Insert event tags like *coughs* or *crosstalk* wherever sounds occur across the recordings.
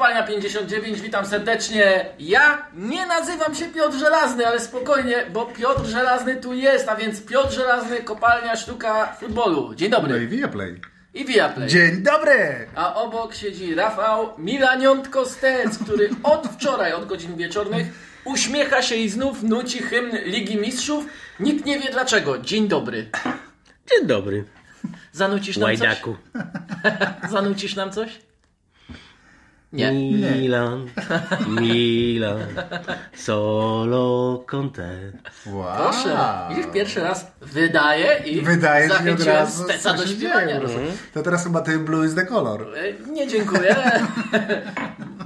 Kopalnia 59, witam serdecznie. Ja nie nazywam się Piotr Żelazny, ale spokojnie, bo Piotr Żelazny tu jest, a więc Piotr Żelazny, Kopalnia Sztuka Futbolu. Dzień No dobry. i Viaplay. I Viaplay. Dzień dobry! A obok siedzi Rafał Milaniątko Stec, który od wczoraj, od godzin wieczornych, uśmiecha się i znów nuci hymn Ligi Mistrzów. Nikt nie wie dlaczego. Dzień dobry. Dzień dobry, Zanucisz nam łajdaku. coś? *laughs* Zanucisz nam coś? Nie. Milan, *laughs* Milan, solo Conte. Wow. Proszę, widzisz, pierwszy raz wydaje i Wydaje się od razu, Steca co do się śpiewania. prostu. To teraz chyba ty Blue is the color. E, Nie dziękuję. *laughs*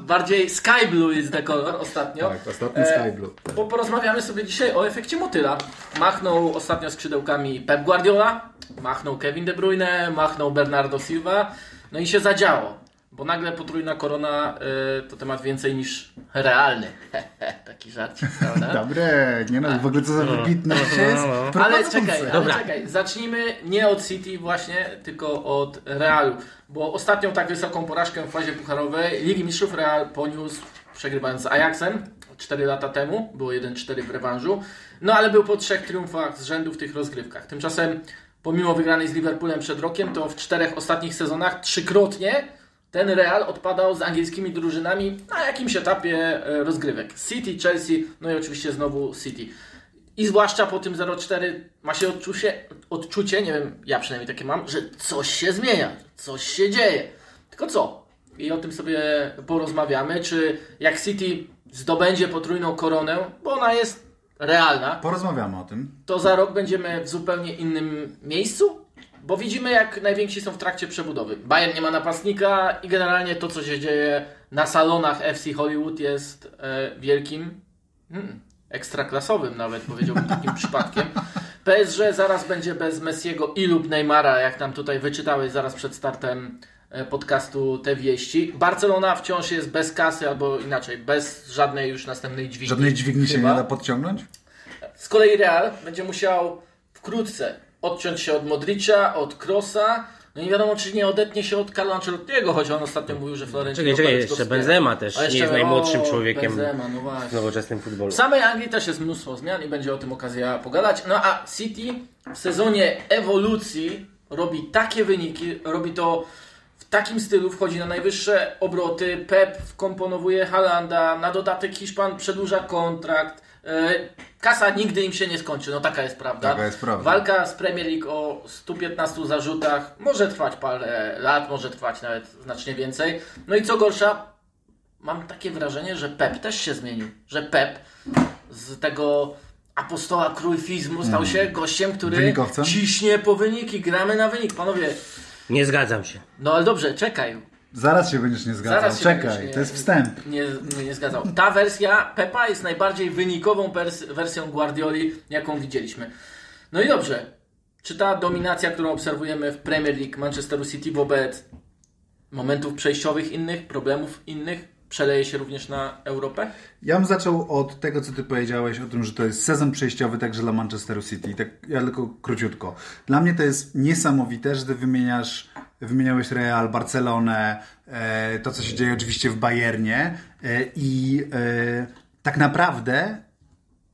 Bardziej Sky Blue jest the color ostatnio. Tak, ostatni E, Sky Blue. Bo porozmawiamy sobie dzisiaj o efekcie motyla. Machnął ostatnio skrzydełkami Pep Guardiola, machnął Kevin De Bruyne, machnął Bernardo Silva. No i się zadziało. Bo nagle potrójna korona y, to temat więcej niż realny. *laughs* Taki żarcik, prawda? Dobre, nie no, w ogóle co za wybitność jest. Ale czekaj, ale Dobra. czekaj, zacznijmy nie od City właśnie, tylko od Realu. Bo ostatnią tak wysoką porażkę w fazie pucharowej Ligi Mistrzów Real poniósł przegrywając z Ajaxem 4 lata temu, było 1-4 w rewanżu. No ale był po trzech triumfach z rzędu w tych rozgrywkach. Tymczasem pomimo wygranej z Liverpoolem przed rokiem, to w czterech ostatnich sezonach trzykrotnie ten Real odpadał z angielskimi drużynami na jakimś etapie e, rozgrywek. City, Chelsea, no i oczywiście znowu City. I zwłaszcza po tym 0-4 ma się odczucie, odczucie, nie wiem, ja przynajmniej takie mam, że coś się zmienia, coś się dzieje. Tylko co? I o tym sobie porozmawiamy, czy jak City zdobędzie potrójną koronę, bo ona jest realna, Porozmawiamy o tym. to za rok będziemy w zupełnie innym miejscu? Bo widzimy, jak najwięksi są w trakcie przebudowy. Bayern nie ma napastnika i generalnie to, co się dzieje na salonach FC Hollywood jest e, wielkim, hmm, ekstraklasowym nawet, powiedziałbym takim *laughs* przypadkiem. PSG zaraz będzie bez Messiego i lub Neymara, jak nam tutaj wyczytałeś zaraz przed startem e, podcastu te wieści. Barcelona wciąż jest bez kasy, albo inaczej, bez żadnej już następnej dźwigni. Żadnej dźwigni się Chyba. nie da podciągnąć? Z kolei Real będzie musiał wkrótce odciąć się od Modricza, od Krosa. No i nie wiadomo, czy nie odetnie się od Carlo Ancelottiego, choć on ostatnio mówił, że Florentino Czekaj, czekaj, jeszcze. Benzema też A nie jest najmłodszym o, człowiekiem Benzema, no w nowoczesnym futbolu. W samej Anglii też jest mnóstwo zmian i będzie o tym okazja pogadać. No a City w sezonie ewolucji robi takie wyniki, robi to w takim stylu, wchodzi na najwyższe obroty. Pep wkomponowuje Halanda, na dodatek Hiszpan przedłuża kontrakt. Kasa nigdy im się nie skończy, no taka jest prawda. Taka jest prawda. Walka z Premier League o 115 zarzutach może trwać parę lat, może trwać nawet znacznie więcej. No i co gorsza, mam takie wrażenie, że Pep też się zmienił. Że Pep z tego apostoła krójfizmu stał się gościem, który Wynikowcem? ciśnie po wyniki. Gramy na wynik. Panowie, Nie zgadzam się. no ale dobrze, czekaj. Zaraz się będziesz nie zgadzał. Zaraz Czekaj, nie- to jest wstęp. Nie, nie, nie zgadzał. Ta wersja Pepa jest najbardziej wynikową wersją Guardioli, jaką widzieliśmy. No i dobrze. Czy ta dominacja, którą obserwujemy w Premier League Manchesteru City wobec momentów przejściowych innych, problemów innych, przeleje się również na Europę? Ja bym zaczął od tego, co ty powiedziałeś o tym, że to jest sezon przejściowy także dla Manchesteru City. Tak, ja tylko króciutko. Dla mnie to jest niesamowite, że ty wymieniasz, wymieniałeś Real, Barcelonę, e, to co się dzieje oczywiście w Bayernie e, i e, tak naprawdę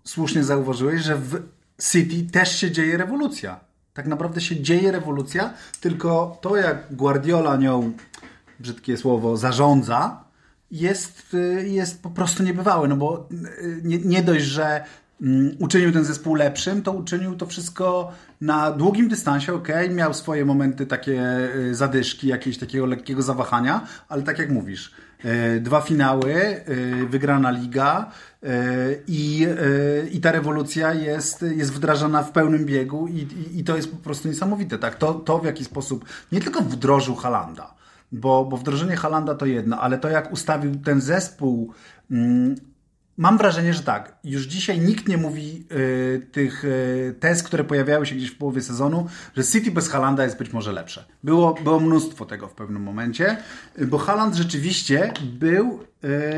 słusznie zauważyłeś, że w City też się dzieje rewolucja. Tak naprawdę się dzieje rewolucja, tylko to jak Guardiola nią, brzydkie słowo, zarządza, jest, jest po prostu niebywałe, no bo nie, nie dość, że uczynił ten zespół lepszym, to uczynił to wszystko na długim dystansie, ok, miał swoje momenty takie y, zadyszki, jakiegoś takiego lekkiego zawahania, ale tak jak mówisz, y, dwa finały, y, wygrana liga i, i ta rewolucja jest, jest wdrażana w pełnym biegu i, i, i to jest po prostu niesamowite, tak, to, to w jaki sposób nie tylko wdrożył Halanda, bo, bo wdrożenie Halanda to jedno, ale to jak ustawił ten zespół, mm, mam wrażenie, że tak, już dzisiaj nikt nie mówi y, tych y, tez, które pojawiały się gdzieś w połowie sezonu, że City bez Halanda jest być może lepsze. Było, było mnóstwo tego w pewnym momencie, y, bo Haland rzeczywiście był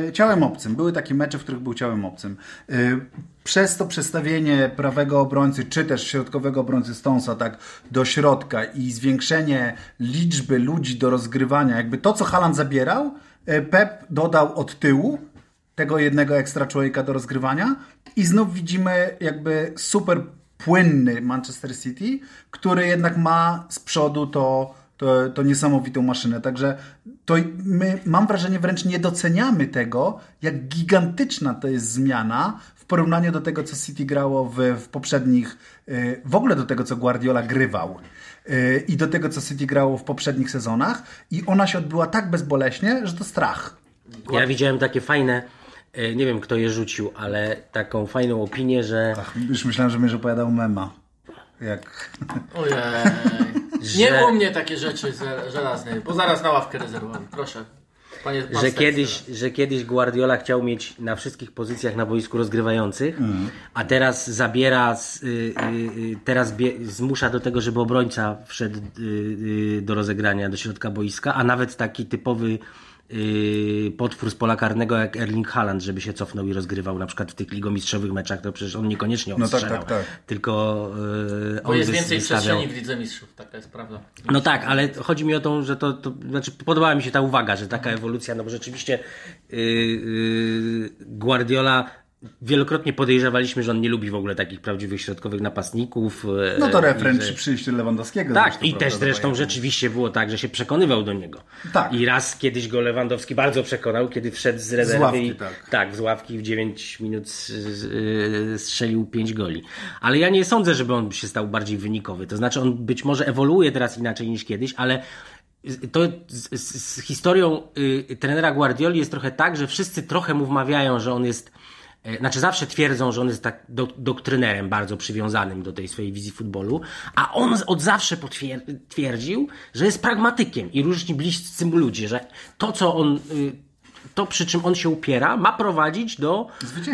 y, ciałem obcym. Były takie mecze, w których był ciałem obcym. Y, przez to przestawienie prawego obrońcy, czy też środkowego obrońcy Stonesa tak do środka i zwiększenie liczby ludzi do rozgrywania, jakby to, co Haland zabierał, E, Pep dodał od tyłu tego jednego ekstra człowieka do rozgrywania i znów widzimy jakby super płynny Manchester City, który jednak ma z przodu to, to, to niesamowitą maszynę. Także to my, mam wrażenie, wręcz nie doceniamy tego, jak gigantyczna to jest zmiana w porównaniu do tego, co City grało w, w poprzednich, y, w ogóle do tego, co Guardiola grywał y, i do tego, co City grało w poprzednich sezonach i ona się odbyła tak bezboleśnie, że to strach. Ja widziałem takie fajne, nie wiem kto je rzucił, ale taką fajną opinię, że, Ach, już myślałem, że będziesz opowiadał mema. Jak... Ojej. *laughs* Że- Nie u mnie takie rzeczy ze- żelazne, bo zaraz na ławkę rezerwowałem. Proszę. Panie, pan że, kiedyś, że kiedyś Guardiola chciał mieć na wszystkich pozycjach na boisku rozgrywających, a teraz zabiera, z, y, y, y, teraz bie, zmusza do tego, żeby obrońca wszedł y, y, do rozegrania do środka boiska, a nawet taki typowy y, potwór z pola karnego jak Erling Haaland, żeby się cofnął i rozgrywał na przykład w tych ligomistrzowych meczach, to przecież on niekoniecznie No tak, odstrzelał, tak, tak. tylko y, Bo on jest więcej wystawiał- przestrzeni w Lidze Mistrzów, taka jest prawda. no tak, ale chodzi mi o to, że to, to znaczy podobała mi się ta uwaga, że taka ewolucja, no bo rzeczywiście yy, yy, Guardiola wielokrotnie podejrzewaliśmy, że on nie lubi w ogóle takich prawdziwych środkowych napastników. yy, No to refren że- przy przyjściu Lewandowskiego. tak, zresztą, i też zresztą rzeczywiście było tak, że się przekonywał do niego. Tak. I raz kiedyś go Lewandowski bardzo przekonał, kiedy wszedł z rezerwy. ławki, i, tak. tak, z ławki w 9 minut yy, strzelił 5 goli. Ale ja nie sądzę, żeby on się stał bardziej wynikowy. To znaczy, on być może ewoluuje teraz inaczej niż kiedyś, ale to z, z, z historią y, trenera Guardioli jest trochę tak, że wszyscy trochę mu wmawiają, że on jest e, znaczy zawsze twierdzą, że on jest tak do, doktrynerem bardzo przywiązanym do tej swojej wizji futbolu, a on od zawsze twierdził, że jest pragmatykiem i różni bliscy mu ludzie, że to, co on, y, to przy czym on się upiera, ma prowadzić do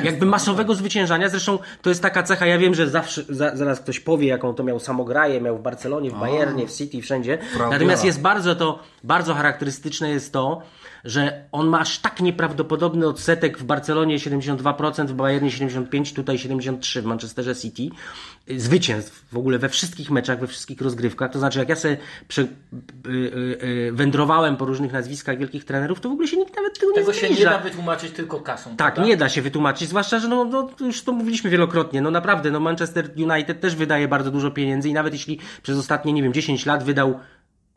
jakby masowego zwyciężania. Zresztą to jest taka cecha, ja wiem, że zawsze, za, zaraz ktoś powie, jaką to miał samograję, miał w Barcelonie, w Bayernie, w City, wszędzie. Frau Natomiast jest bardzo to, bardzo charakterystyczne jest to, że on ma aż tak nieprawdopodobny odsetek w Barcelonie 72%, w Bayernie 75%, tutaj 73% w Manchesterze City. Zwycięstw w ogóle we wszystkich meczach, we wszystkich rozgrywkach. To znaczy, jak ja sobie prze, y, y, y, wędrowałem po różnych nazwiskach wielkich trenerów, to w ogóle się nikt nawet tego nie Tego się nie zbliża. da wytłumaczyć tylko kasą. Tak, prawda? nie da się wytłumaczyć, zwłaszcza, że no, no, już to mówiliśmy wielokrotnie, no naprawdę, no Manchester United też wydaje bardzo dużo pieniędzy i nawet jeśli przez ostatnie, nie wiem, 10 lat wydał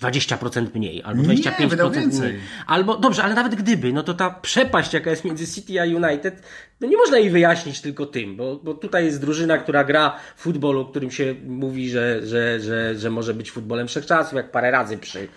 20% mniej, albo Nie, 25% wydał mniej. Albo, dobrze, ale nawet gdyby, no to ta przepaść, jaka jest między City a United, no nie można jej wyjaśnić tylko tym, bo, bo tutaj jest drużyna, która gra futbol, o którym się mówi, że, że, że, że może być futbolem wszechczasów, jak parę razy przy,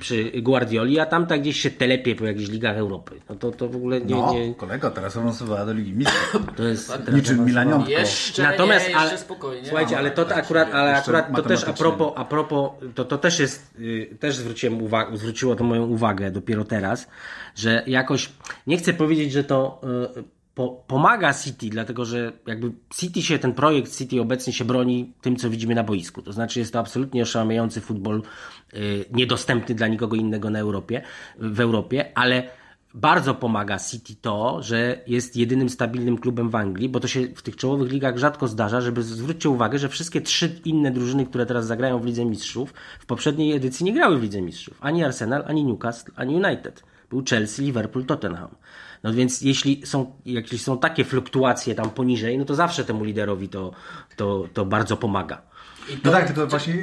przy Guardioli, a tamta gdzieś się telepie po jakichś ligach Europy. No to, to w ogóle nie, No, nie kolego, teraz awansowała do Ligi Mistrzów. to jest... *coughs* Niczym Milaniątko. Jeszcze Natomiast, nie, jeszcze ale, spokojnie. słuchajcie, ale to tak, akurat, ale jeszcze akurat to też a propos, a propos to, to też jest, y, też zwróciłem uwagę, zwróciło to moją uwagę dopiero teraz, że jakoś, nie chcę powiedzieć, że to y, po, pomaga City, dlatego że jakby City się, ten projekt City obecnie się broni tym, co widzimy na boisku. To znaczy jest to absolutnie oszałamiający futbol, y, niedostępny dla nikogo innego na Europie, w Europie, ale bardzo pomaga City to, że jest jedynym stabilnym klubem w Anglii, bo to się w tych czołowych ligach rzadko zdarza, żeby zwróćcie uwagę, że wszystkie trzy inne drużyny, które teraz zagrają w Lidze Mistrzów, w poprzedniej edycji nie grały w Lidze Mistrzów. Ani Arsenal, ani Newcastle, ani United. Był Chelsea, Liverpool, Tottenham. No więc jeśli są, jeśli są takie fluktuacje tam poniżej, no to zawsze temu liderowi to, to, to bardzo pomaga. To, No tak, tylko właśnie,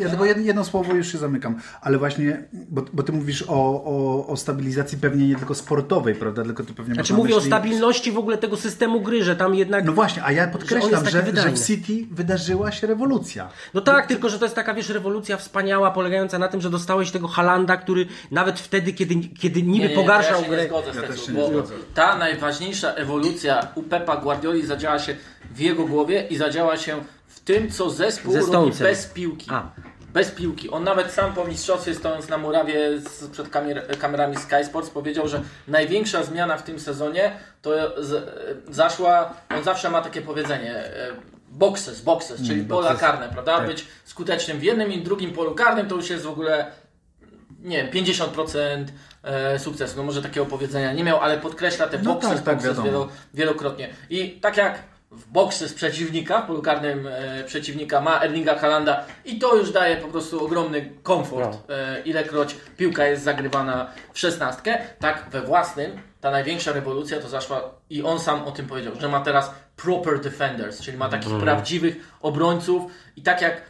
ja- tylko jedno, słowo już się zamykam, ale właśnie, bo, bo ty mówisz o, o, o stabilizacji pewnie nie tylko sportowej, prawda, tylko ty pewnie Znaczy mówię o myśli- stabilności w ogóle tego systemu gry, że tam jednak... No właśnie, a ja Że podkreślam, że, że, wydajny. w City wydarzyła się rewolucja. No tak, tylko że to jest taka, wiesz, rewolucja wspaniała, polegająca na tym, że dostałeś tego Halanda, który nawet wtedy, kiedy, kiedy niby Nie, nie, pogarszał to ja się grę... nie zgodzę z Ja też się bo nie zgodzę. ta najważniejsza ewolucja u Pepa Guardioli zadziała się w jego głowie i zadziała się w tym, co zespół Ze robi bez piłki. A. Bez piłki. On nawet sam po mistrzostwie stojąc na murawie z, przed kamer, kamerami Sky Sports powiedział, że największa zmiana w tym sezonie to z, zaszła, on zawsze ma takie powiedzenie, e, boxes, boxes, czyli Mm, pola boxes. karne, prawda? Tak. Być skutecznym w jednym i drugim polu karnym to już jest w ogóle nie wiem, 50% e, sukcesu. No może takiego powiedzenia nie miał, ale podkreśla te No boxes, tak, tak, boxes wielokrotnie. I tak jak w boksy z przeciwnika, w polu karnym e, przeciwnika ma Erlinga Halanda i to już daje po prostu ogromny komfort, e, ilekroć piłka jest zagrywana w szesnastkę. Tak we własnym, ta największa rewolucja to zaszła i on sam o tym powiedział, że ma teraz proper defenders, czyli ma takich prawdziwych obrońców i tak jak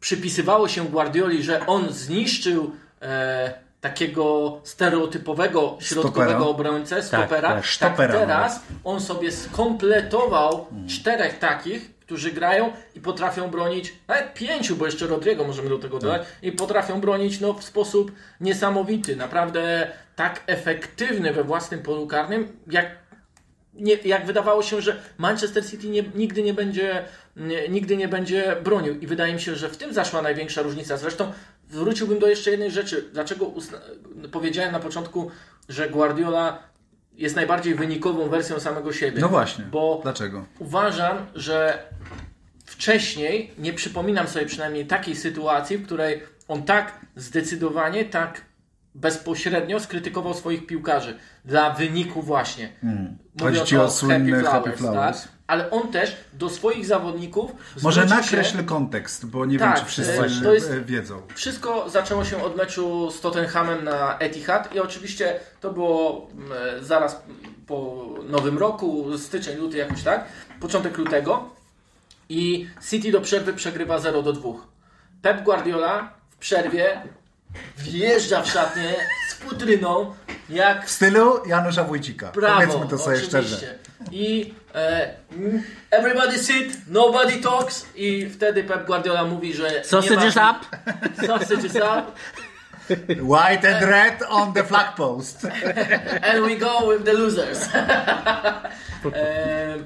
przypisywało się Guardioli, że on zniszczył e, takiego stereotypowego środkowego Stopera. obrońcę, stopera, tak, tak, sztopera teraz on sobie skompletował czterech takich, którzy grają i potrafią bronić, nawet pięciu, bo jeszcze Rodrigo możemy do tego dodać, i potrafią bronić no, w sposób niesamowity, naprawdę tak efektywny we własnym polu karnym, jak nie, jak wydawało się, że Manchester City nie, nigdy, nie będzie, nie, nigdy nie będzie bronił. I wydaje mi się, że w tym zaszła największa różnica. Zresztą wróciłbym do jeszcze jednej rzeczy. Dlaczego powiedziałem na początku, że Guardiola jest najbardziej wynikową wersją samego siebie? No właśnie. Bo Dlaczego? uważam, że wcześniej nie przypominam sobie przynajmniej takiej sytuacji, w której on tak zdecydowanie, tak bezpośrednio skrytykował swoich piłkarzy dla wyniku właśnie. Hmm. Chodzi ci o słynny Happy Flowers. Tak? Ale on też do swoich zawodników Może nakreślę się... kontekst, bo nie Tak, wiem, czy wszyscy e, to jest- e, wiedzą. Wszystko zaczęło się od meczu z Tottenhamem na Etihad i oczywiście to było mm, zaraz po Nowym Roku, styczeń, luty jakoś tak, początek lutego i City do przerwy przegrywa 0 do 2. Pep Guardiola w przerwie wjeżdża w szatnię z futryną jak W stylu Janusza Wójcika. Brawo, Powiedzmy to sobie oczywiście. szczerze. I e, everybody sit, nobody talks i wtedy Pep Guardiola mówi, że nie Sausages ma- up! Sausages up White and red on the flag post. *laughs* and we go with the losers. *laughs* e,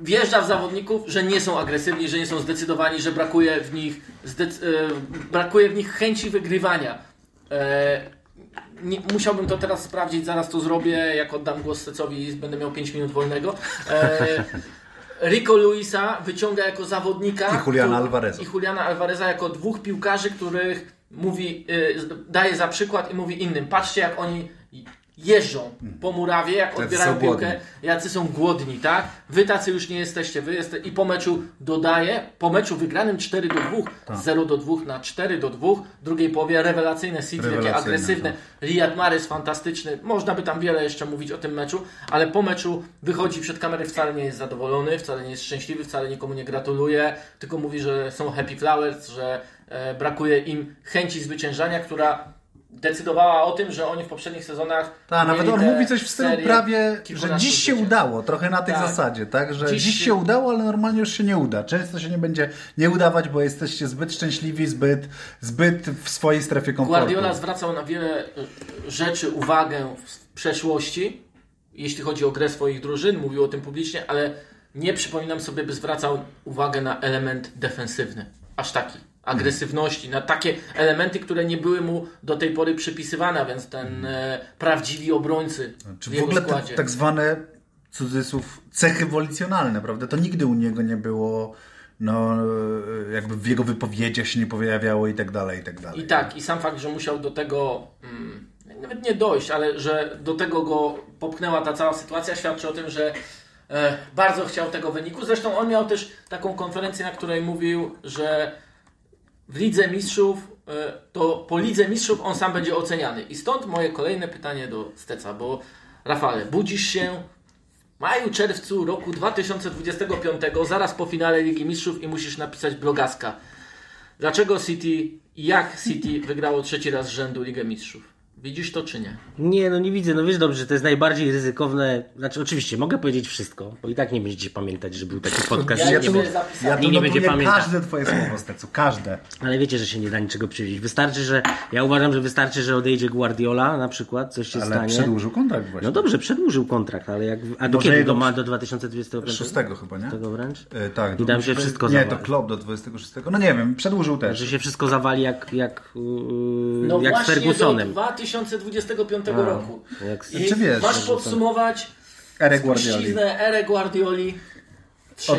wjeżdża w zawodników, że nie są agresywni, że nie są zdecydowani, że brakuje w nich, zdec- e, brakuje w nich chęci wygrywania. E, nie, musiałbym to teraz sprawdzić, zaraz to zrobię, jak oddam głos Stecowi i będę miał 5 minut wolnego. E, Rico Luisa wyciąga jako zawodnika I Juliana Alvareza. i Juliana Alvareza jako dwóch piłkarzy, których mówi, daje za przykład i mówi innym. Patrzcie jak oni jeżdżą po murawie, jak Tacy odbierają piłkę, głodni. jacy są głodni, tak? Wy tacy już nie jesteście, wy jeste... i po meczu dodaje, po meczu wygranym 4 do 2, Tak. 0 do 2 na 4 do 2, w drugiej połowie rewelacyjne City, takie Rewelacyjne, agresywne, Riyad Mahrez fantastyczny, można by tam wiele jeszcze mówić o tym meczu, ale po meczu wychodzi przed kamerę, wcale nie jest zadowolony, wcale nie jest szczęśliwy, wcale nikomu nie gratuluje, tylko mówi, że są happy flowers, że e, brakuje im chęci zwyciężania, która decydowała o tym, że oni w poprzednich sezonach Tak, nawet on mówi coś w stylu prawie, że dziś się zwycięstw. udało, trochę na tej Tak. zasadzie, tak? Że Dziś dziś, się- się udało, ale normalnie już się nie uda. Często się nie będzie nie udawać, bo jesteście zbyt szczęśliwi, zbyt, zbyt w swojej strefie komfortu. Guardiola zwracał na wiele e, rzeczy uwagę w przeszłości, jeśli chodzi o grę swoich drużyn, mówił o tym publicznie, ale nie przypominam sobie, by zwracał uwagę na element defensywny. Aż taki. Agresywności, na takie elementy, które nie były mu do tej pory przypisywane, więc ten e, prawdziwi obrońcy Czy w w ogóle te, składzie. tak zwane cudzysłów cechy wolicjonalne, prawda? To nigdy u niego nie było, no, jakby w jego wypowiedziach się nie pojawiało i tak dalej, i tak dalej. I tak, i sam fakt, że musiał do tego mm, nawet nie dojść, ale że do tego go popchnęła ta cała sytuacja, świadczy o tym, że e, bardzo chciał tego wyniku. Zresztą on miał też taką konferencję, na której mówił, że w Lidze Mistrzów, e, to po Lidze Mistrzów on sam będzie oceniany. I stąd moje kolejne pytanie do Steca, bo Rafale, budzisz się w maju, czerwcu roku 2025, zaraz po finale Ligi Mistrzów i musisz napisać blogaska. Dlaczego City jak City wygrało trzeci raz z rzędu Ligę Mistrzów? Widzisz to czy nie? Nie, no nie widzę. No wiesz dobrze, że to jest najbardziej ryzykowne. Znaczy, oczywiście, mogę powiedzieć wszystko, bo i tak nie będziecie pamiętać, że był taki podcast. Ja Ja nie zapisałem. ja Nikt nie będzie notuję pamiętał. każde twoje słowo, Stecu, każde. Ale wiecie, że się nie da niczego przewidzieć. Wystarczy, że. Ja uważam, że wystarczy, że odejdzie Guardiola na przykład, coś się Ale stanie. przedłużył kontrakt właśnie. No dobrze, przedłużył kontrakt, ale jak. A do Może kiedy? jego- Do, ma do 2025? Szóstego chyba, nie? Tego wręcz? E, tak. I tam do- się wszystko Nie, zawali. to Klopp do 26. No nie wiem, przedłużył też. Że się wszystko zawali jak, jak, yy, No jak z Fergusonem. do 2025 roku. Jak, I Czy wiesz, masz podsumować Erę Guardioli. erę Guardioli.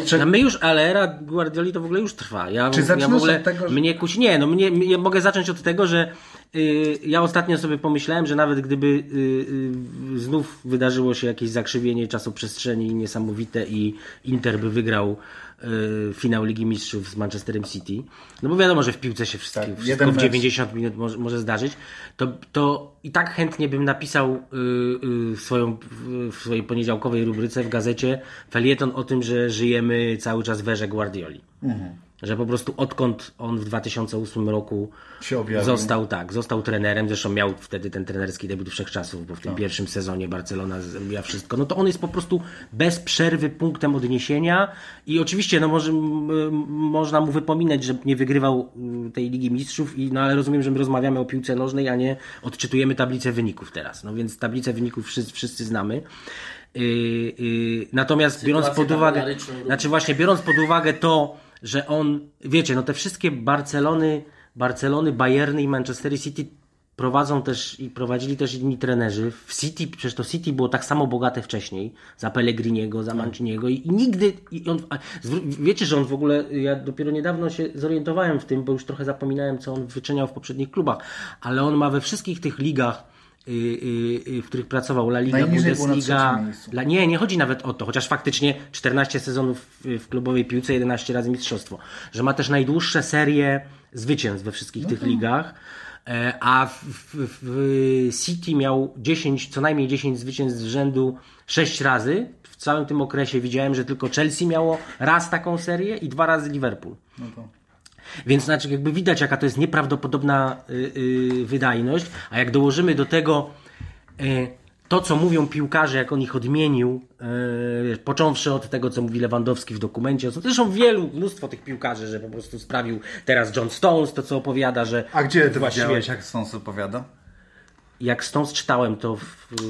Czego- No my już, ale era Guardioli to w ogóle już trwa. Ja, Czy ja w ogóle od tego, że- mnie kusi. Nie, no mnie, mnie, mogę zacząć od tego, że y, ja ostatnio sobie pomyślałem, że nawet gdyby y, y, znów wydarzyło się jakieś zakrzywienie czasoprzestrzeni niesamowite i Inter by wygrał y, finał Ligi Mistrzów z Manchesterem City, no bo wiadomo, że w piłce się wszystko, Tak, wszystko jeden w mecz. 90 minut może, może zdarzyć, to, to i tak chętnie bym napisał y, y, swoją, w swojej poniedziałkowej rubryce w gazecie felieton o tym, że żyjemy cały czas w erze Guardioli. Że po prostu odkąd on w 2008 roku został tak, został trenerem, zresztą miał wtedy ten trenerski debiut wszechczasów, bo w Tak. tym pierwszym sezonie Barcelona zrobiła wszystko, no to on jest po prostu bez przerwy punktem odniesienia i oczywiście no może, można mu wypominać, że nie wygrywał m, tej Ligi Mistrzów, i, no ale rozumiem, że my rozmawiamy o piłce nożnej, a nie odczytujemy tablicę wyników teraz, no więc tablicę wyników wszyscy, wszyscy znamy. Yy, yy, natomiast biorąc Sytuację pod uwagę, również. znaczy właśnie biorąc pod uwagę to, że on, wiecie, no te wszystkie Barcelony, Barcelony, Bayerny i Manchester City prowadzą też i prowadzili też inni trenerzy. W City, przecież to City było tak samo bogate wcześniej, za Pellegriniego, za Manciniego i, i nigdy, i on, wiecie, że on w ogóle, ja dopiero niedawno się zorientowałem w tym, bo już trochę zapominałem, co on wyczyniał w poprzednich klubach, ale on ma we wszystkich tych ligach, y, y, y, w których pracował, La Liga, Najniżej Bundesliga, dla, nie, nie chodzi nawet o to, chociaż faktycznie 14 sezonów w, w klubowej piłce, 11 razy mistrzostwo, że ma też najdłuższe serie zwycięstw we wszystkich tych ligach, e, a w, w, w City miał 10, co najmniej 10 zwycięstw z rzędu 6 razy. W całym tym okresie widziałem, że tylko Chelsea miało raz taką serię i dwa razy Liverpool. No to... Więc znaczy jakby widać, jaka to jest nieprawdopodobna y, y, wydajność, a jak dołożymy do tego y, to, co mówią piłkarze, jak on ich odmienił, y, począwszy od tego, co mówi Lewandowski w dokumencie, co zresztą wielu, mnóstwo tych piłkarzy, że po prostu sprawił teraz John Stones, to co opowiada, że A gdzie ty właściwie widziałeś, jak Stones opowiada? Jak Stones czytałem to w,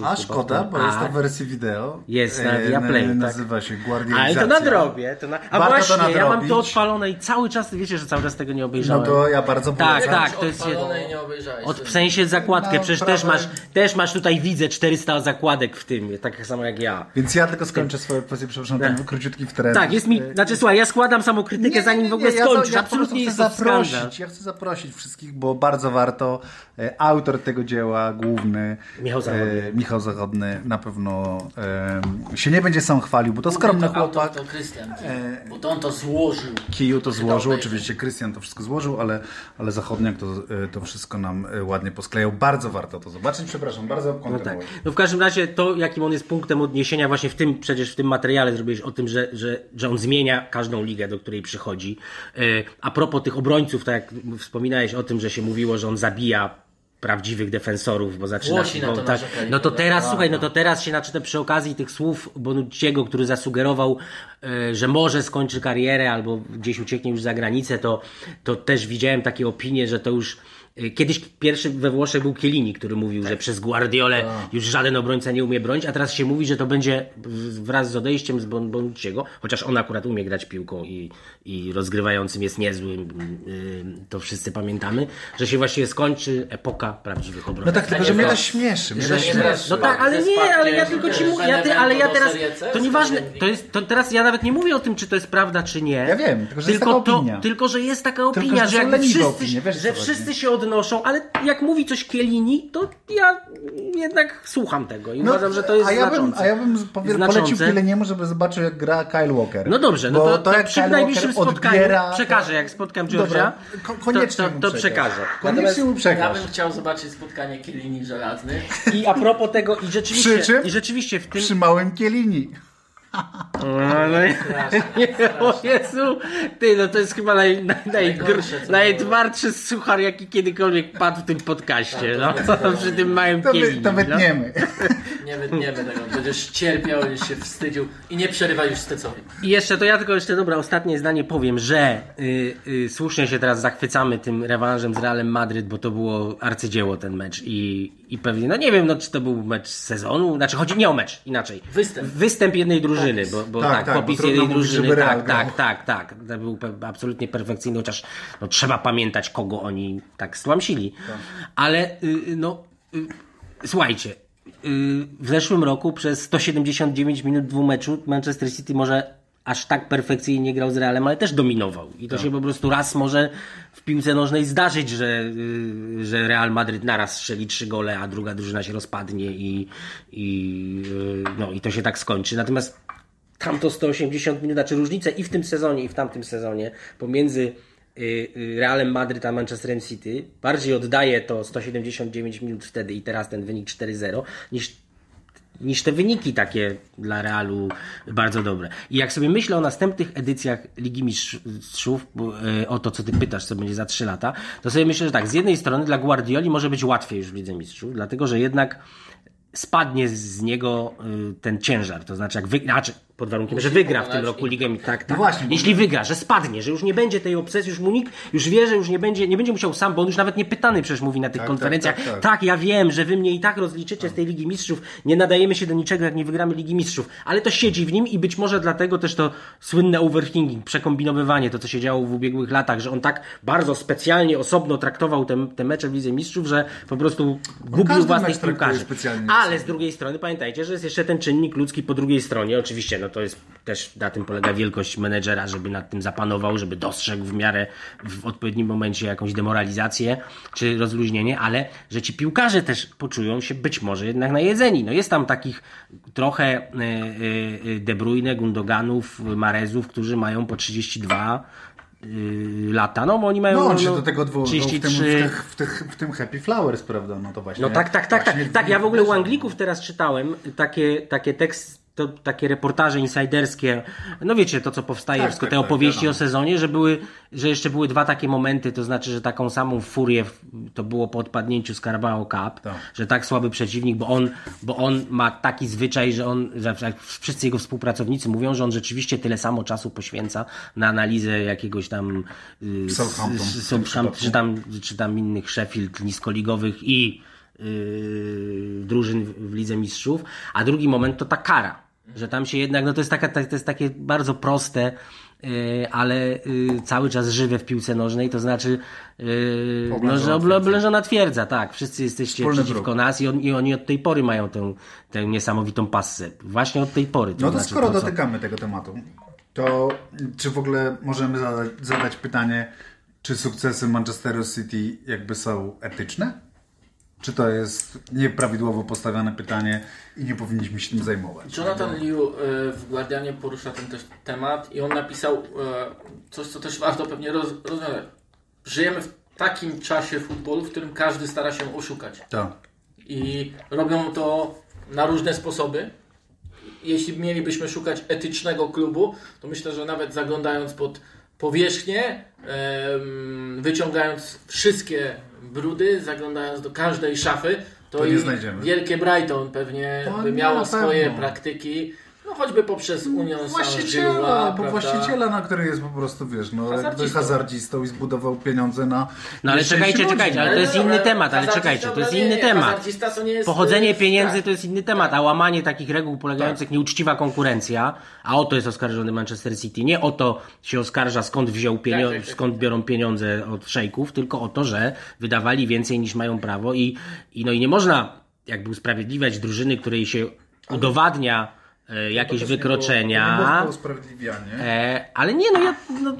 A szkoda, w- bo jest to w wersji wideo. Jest na E, Viaplay, tak. Nazywa się Guardianizacja. Ale to nadrobię. To na... A Warto to właśnie, ja mam to odpalone i cały czas, wiecie, że cały czas tego nie No obejrzałem. to ja bardzo Tak, polecam. tak, to jest Odpalone i nie obejrzałeś. Od, w sensie zakładkę, No, przecież prawie- też masz, też masz tutaj, widzę, 400 zakładek w tym, tak samo jak ja. Więc ja tylko skończę swoją kwestię, przepraszam, ten króciutki w. Tak, jest mi, znaczy słuchaj, ja składam samokrytykę zanim w ogóle ja skończysz, ja po prostu absolutnie jest to zaprosić, Ja chcę zaprosić wszystkich, bo bardzo warto. E, Autor tego dzieła, główny, Michał Zachodny. E, Michał Zachodny na pewno e, się nie będzie sam chwalił, bo to skromny to chłopak. to Krystian, E, bo to on to złożył. Kiju to złożył, oczywiście Krystian to wszystko złożył, ale, ale Zachodniak to, e, to wszystko nam e, ładnie posklejał. Bardzo warto to zobaczyć, przepraszam, bardzo No tak. No w każdym razie to, jakim on jest punktem odniesienia właśnie w tym, przecież w tym materiale zrobiłeś o tym, że, że, że on zmienia każdą ligę, do której przychodzi. Yy, A propos tych obrońców, tak jak wspominałeś o tym, że się mówiło, że on zabija prawdziwych defensorów, bo zaczyna... Na bo, to tak, no to prawda? teraz, słuchaj, no to teraz się naczyta przy okazji tych słów Bonucciego, który zasugerował, e, że może skończy karierę albo gdzieś ucieknie już za granicę, to, to też widziałem takie opinie, że to już Kiedyś pierwszy we Włoszech był Chiellini, który mówił, że przez Guardiolę już żaden obrońca nie umie bronić, a teraz się mówi, że to będzie wraz z odejściem z Bon- Bonucciego, chociaż on akurat umie grać piłką i, i rozgrywającym jest niezły, y, to wszyscy pamiętamy, że się właściwie skończy epoka prawdziwych obrońców. No tak, tylko że mnie to śmieszy. Mnie że to nie śmieszy. No tak, ale nie, ale ja tylko ci że mówię, ja ty, ale ja teraz, to nieważne, to jest, to teraz ja nawet nie mówię o tym, czy to jest prawda, czy nie. Ja wiem, tylko, że jest tylko taka opinia. To, tylko, że jest taka że opinia, to że leniwe wszyscy, opinie, wiesz, że wszyscy się odnoszą, ale jak mówi coś Kielini, to ja jednak słucham tego i No, uważam, że to jest a ja bym, znaczące. a ja bym powie, polecił. Kileniemu, żeby zobaczył jak gra Kyle Walker. No dobrze, no to, to, jak przy Kyle najbliższym Walker spotkaniu odbiera, przekażę, jak spotkam ko- koniecznie to, to, to przekaż. przekażę. Koniecznie mu Ja bym chciał zobaczyć spotkanie Kielini żelazny. I a propos tego, i rzeczywiście, Przy czym? i rzeczywiście w tym... Przy małym Kielini. No, no, nie, *laughs* o Jezu, ty, no to jest chyba naj, naj, naj, najtwardszy suchar, jaki kiedykolwiek padł w tym podcaście, no, przy tym małym To, kielinie, to no. wytniemy. *laughs* Nie wytniemy tego. Będziesz cierpiał, będziesz się wstydził i nie przerywaj już Stecowi. I jeszcze, to ja tylko jeszcze, dobra, ostatnie zdanie powiem, że y, y, słusznie się teraz zachwycamy tym rewanżem z Realem Madryt, bo to było arcydzieło ten mecz i, i pewnie, no nie wiem, no czy to był mecz sezonu, znaczy chodzi nie o mecz, inaczej. Występ. Występ jednej drużyny, bo, bo Tak, tak, tak, popis jednej mówić, drużyny, Real tak, grał. tak, tak, tak. To był absolutnie perfekcyjny, chociaż no, trzeba pamiętać, kogo oni tak stłamsili. Ale y, no, y, słuchajcie, y, w zeszłym roku przez 179 minut dwumeczu Manchester City może aż tak perfekcyjnie grał z Realem, ale też dominował. I to się po prostu raz może w piłce nożnej zdarzyć, że, y, że Real Madryt naraz strzeli trzy gole, a druga drużyna się rozpadnie i, i, y, no, i to się tak skończy. Natomiast tamto 180 minut, znaczy różnicę i w tym sezonie, i w tamtym sezonie pomiędzy y, Realem Madryt a Manchesterem City bardziej oddaje to 179 minut wtedy i teraz ten wynik 4-0 niż niż te wyniki takie dla Realu bardzo dobre. I jak sobie myślę o następnych edycjach Ligi Mistrzów, e, o to co ty pytasz, co będzie za 3 lata, to sobie myślę, że tak, z jednej strony dla Guardioli może być łatwiej już w Lidze Mistrzów, dlatego że jednak spadnie z niego y, ten ciężar, to znaczy jak wy... znaczy, pod warunkiem, że wygra w tym roku Ligę tak, tak. No właśnie, bo- Jeśli wygra, że spadnie, że już nie będzie tej obsesji, już mu nikt już wie, że już nie będzie, nie będzie musiał sam, bo on już nawet nie pytany przecież mówi na tych Tak, konferencjach. tak, Tak, tak, tak. ja wiem, że wy mnie i tak rozliczycie z tej Ligi Mistrzów, nie nadajemy się do niczego, jak nie wygramy Ligi Mistrzów, ale to siedzi w nim i być może dlatego też to słynne overthinking, przekombinowywanie, to co się działo w ubiegłych latach, że on tak bardzo specjalnie, osobno traktował te, te mecze w Lidze Mistrzów, że po prostu gubił własnych piłkarzy. Ale z drugiej strony pamiętajcie, że jest jeszcze ten czynnik ludzki po drugiej stronie. Oczywiście, no to jest też na tym polega wielkość menedżera, żeby nad tym zapanował, żeby dostrzegł w miarę w odpowiednim momencie jakąś demoralizację czy rozluźnienie, ale że ci piłkarze też poczują się być może jednak najedzeni. No jest tam takich trochę e, e, De Bruyne, Gundoganów, Marezów, którzy mają po 32 e, lata. No bo oni mają No, on się no, do tego odwoływał w tym, w, 33, tych, w, tym Happy Flowers, prawda? No to właśnie. no tak, tak, tak, tak. Tak, ja w ogóle u Anglików teraz czytałem takie, takie tekst, to, takie reportaże insiderskie, no wiecie, to co powstaje, Tak, wszystko tak, te tak, opowieści o sezonie, że były, że jeszcze były dwa takie momenty, to znaczy, że taką samą furię to było po odpadnięciu z Carabao Cup, Tak. że tak słaby przeciwnik, bo on, bo on ma taki zwyczaj, że on, że wszyscy jego współpracownicy mówią, że on rzeczywiście tyle samo czasu poświęca na analizę jakiegoś tam y, Southampton. czy tam, czy tam innych Sheffield niskoligowych i yy, drużyn w, Lidze Mistrzów, a drugi moment to ta kara, że tam się jednak, no to jest, taka, to jest takie bardzo proste, yy, ale yy, cały czas żywe w piłce nożnej, to znaczy, yy, no, że oblężona twierdza, tak, wszyscy jesteście Wspólny przeciwko wróg. nas i, on, i oni od tej pory mają tę, tę niesamowitą passę, właśnie od tej pory. No to znaczy skoro to, co- dotykamy tego tematu, to czy w ogóle możemy zadać, zadać pytanie, czy sukcesy Manchesteru City jakby są etyczne? Czy to jest nieprawidłowo postawione pytanie i nie powinniśmy się tym zajmować? Jonathan Liu e, w Guardianie porusza ten też temat i on napisał e, coś, co też warto pewnie roz, rozwiązać. Żyjemy w takim czasie futbolu, w którym każdy stara się oszukać. Tak. I robią to na różne sposoby. Jeśli mielibyśmy szukać etycznego klubu, to myślę, że nawet zaglądając pod powierzchnię, wyciągając wszystkie brudy, zaglądając do każdej szafy, to, To i wielkie Brighton pewnie To by miało swoje praktyki, no choćby poprzez Unią Właściciela, bo właściciela, na który jest po prostu, wiesz, no jakby Hazardzistą. hazardzistą i zbudował pieniądze na No ale czekajcie, ludzi. czekajcie, ale to jest inny temat, ale czekajcie, to jest inny temat. Pochodzenie pieniędzy to jest inny temat, a łamanie takich reguł polegających Tak. nieuczciwa konkurencja, a o to jest oskarżony Manchester City. Nie o to się oskarża skąd wziął pienio- Tak, tak, tak. skąd biorą pieniądze od szejków, tylko o to, że wydawali więcej niż mają prawo i, i no i nie można jakby usprawiedliwiać drużyny, której się udowadnia jakieś też nie wykroczenia. było- nie było usprawiedliwianie. E, ale nie, no ja no,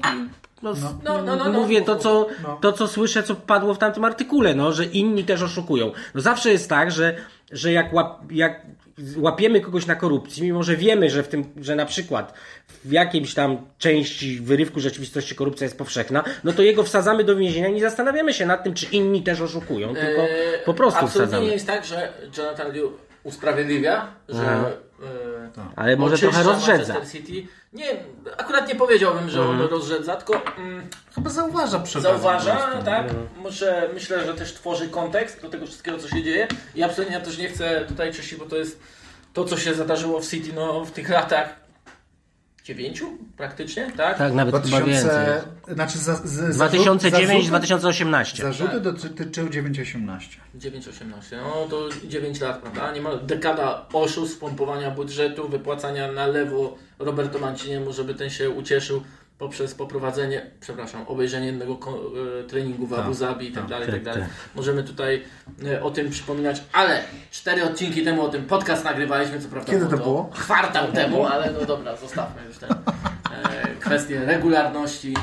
no, No, no, no, no. mówię to co, No. to, co słyszę, co padło w tamtym artykule, no, że inni też oszukują. No zawsze jest tak, że, że jak, łap, jak łapiemy kogoś na korupcji, mimo że wiemy, że w tym, że na przykład w jakiejś tam części wyrywku rzeczywistości korupcja jest powszechna, no to jego wsadzamy do więzienia i nie zastanawiamy się nad tym, czy inni też oszukują, tylko Eee, po prostu Absolutnie wsadzamy. nie jest tak, że Jonathan Liu usprawiedliwia, że Mhm. E, Ale może trochę rozrzedza. City. Nie, akurat nie powiedziałbym, że Mhm. on rozrzedza, tylko mm, Chyba zauważa po zauważa, tak? Może, myślę, że też tworzy kontekst do tego wszystkiego, co się dzieje. I absolutnie ja też nie chcę tutaj czyścić, bo to jest to, co się zadarzyło w City no, w tych latach dziewięciu praktycznie, tak? Tak, nawet chyba 2000, więcej. znaczy za, z, zarzut- 2009-2018. Zarzuty dotyczyły 9,18. 9,18. No to 9 lat, prawda? Nie ma dekada oszustw, pompowania budżetu, wypłacania na lewo Roberto Manciniemu, żeby ten się ucieszył poprzez poprowadzenie, przepraszam, obejrzenie jednego e, treningu w Abu Zabi i tak dalej, i tak tak, dalej. Możemy tutaj e, o tym przypominać, ale cztery odcinki temu o tym podcast nagrywaliśmy, co prawda Kiedy to było? Kwartał temu, ale no dobra, zostawmy już ten. e, kwestie regularności.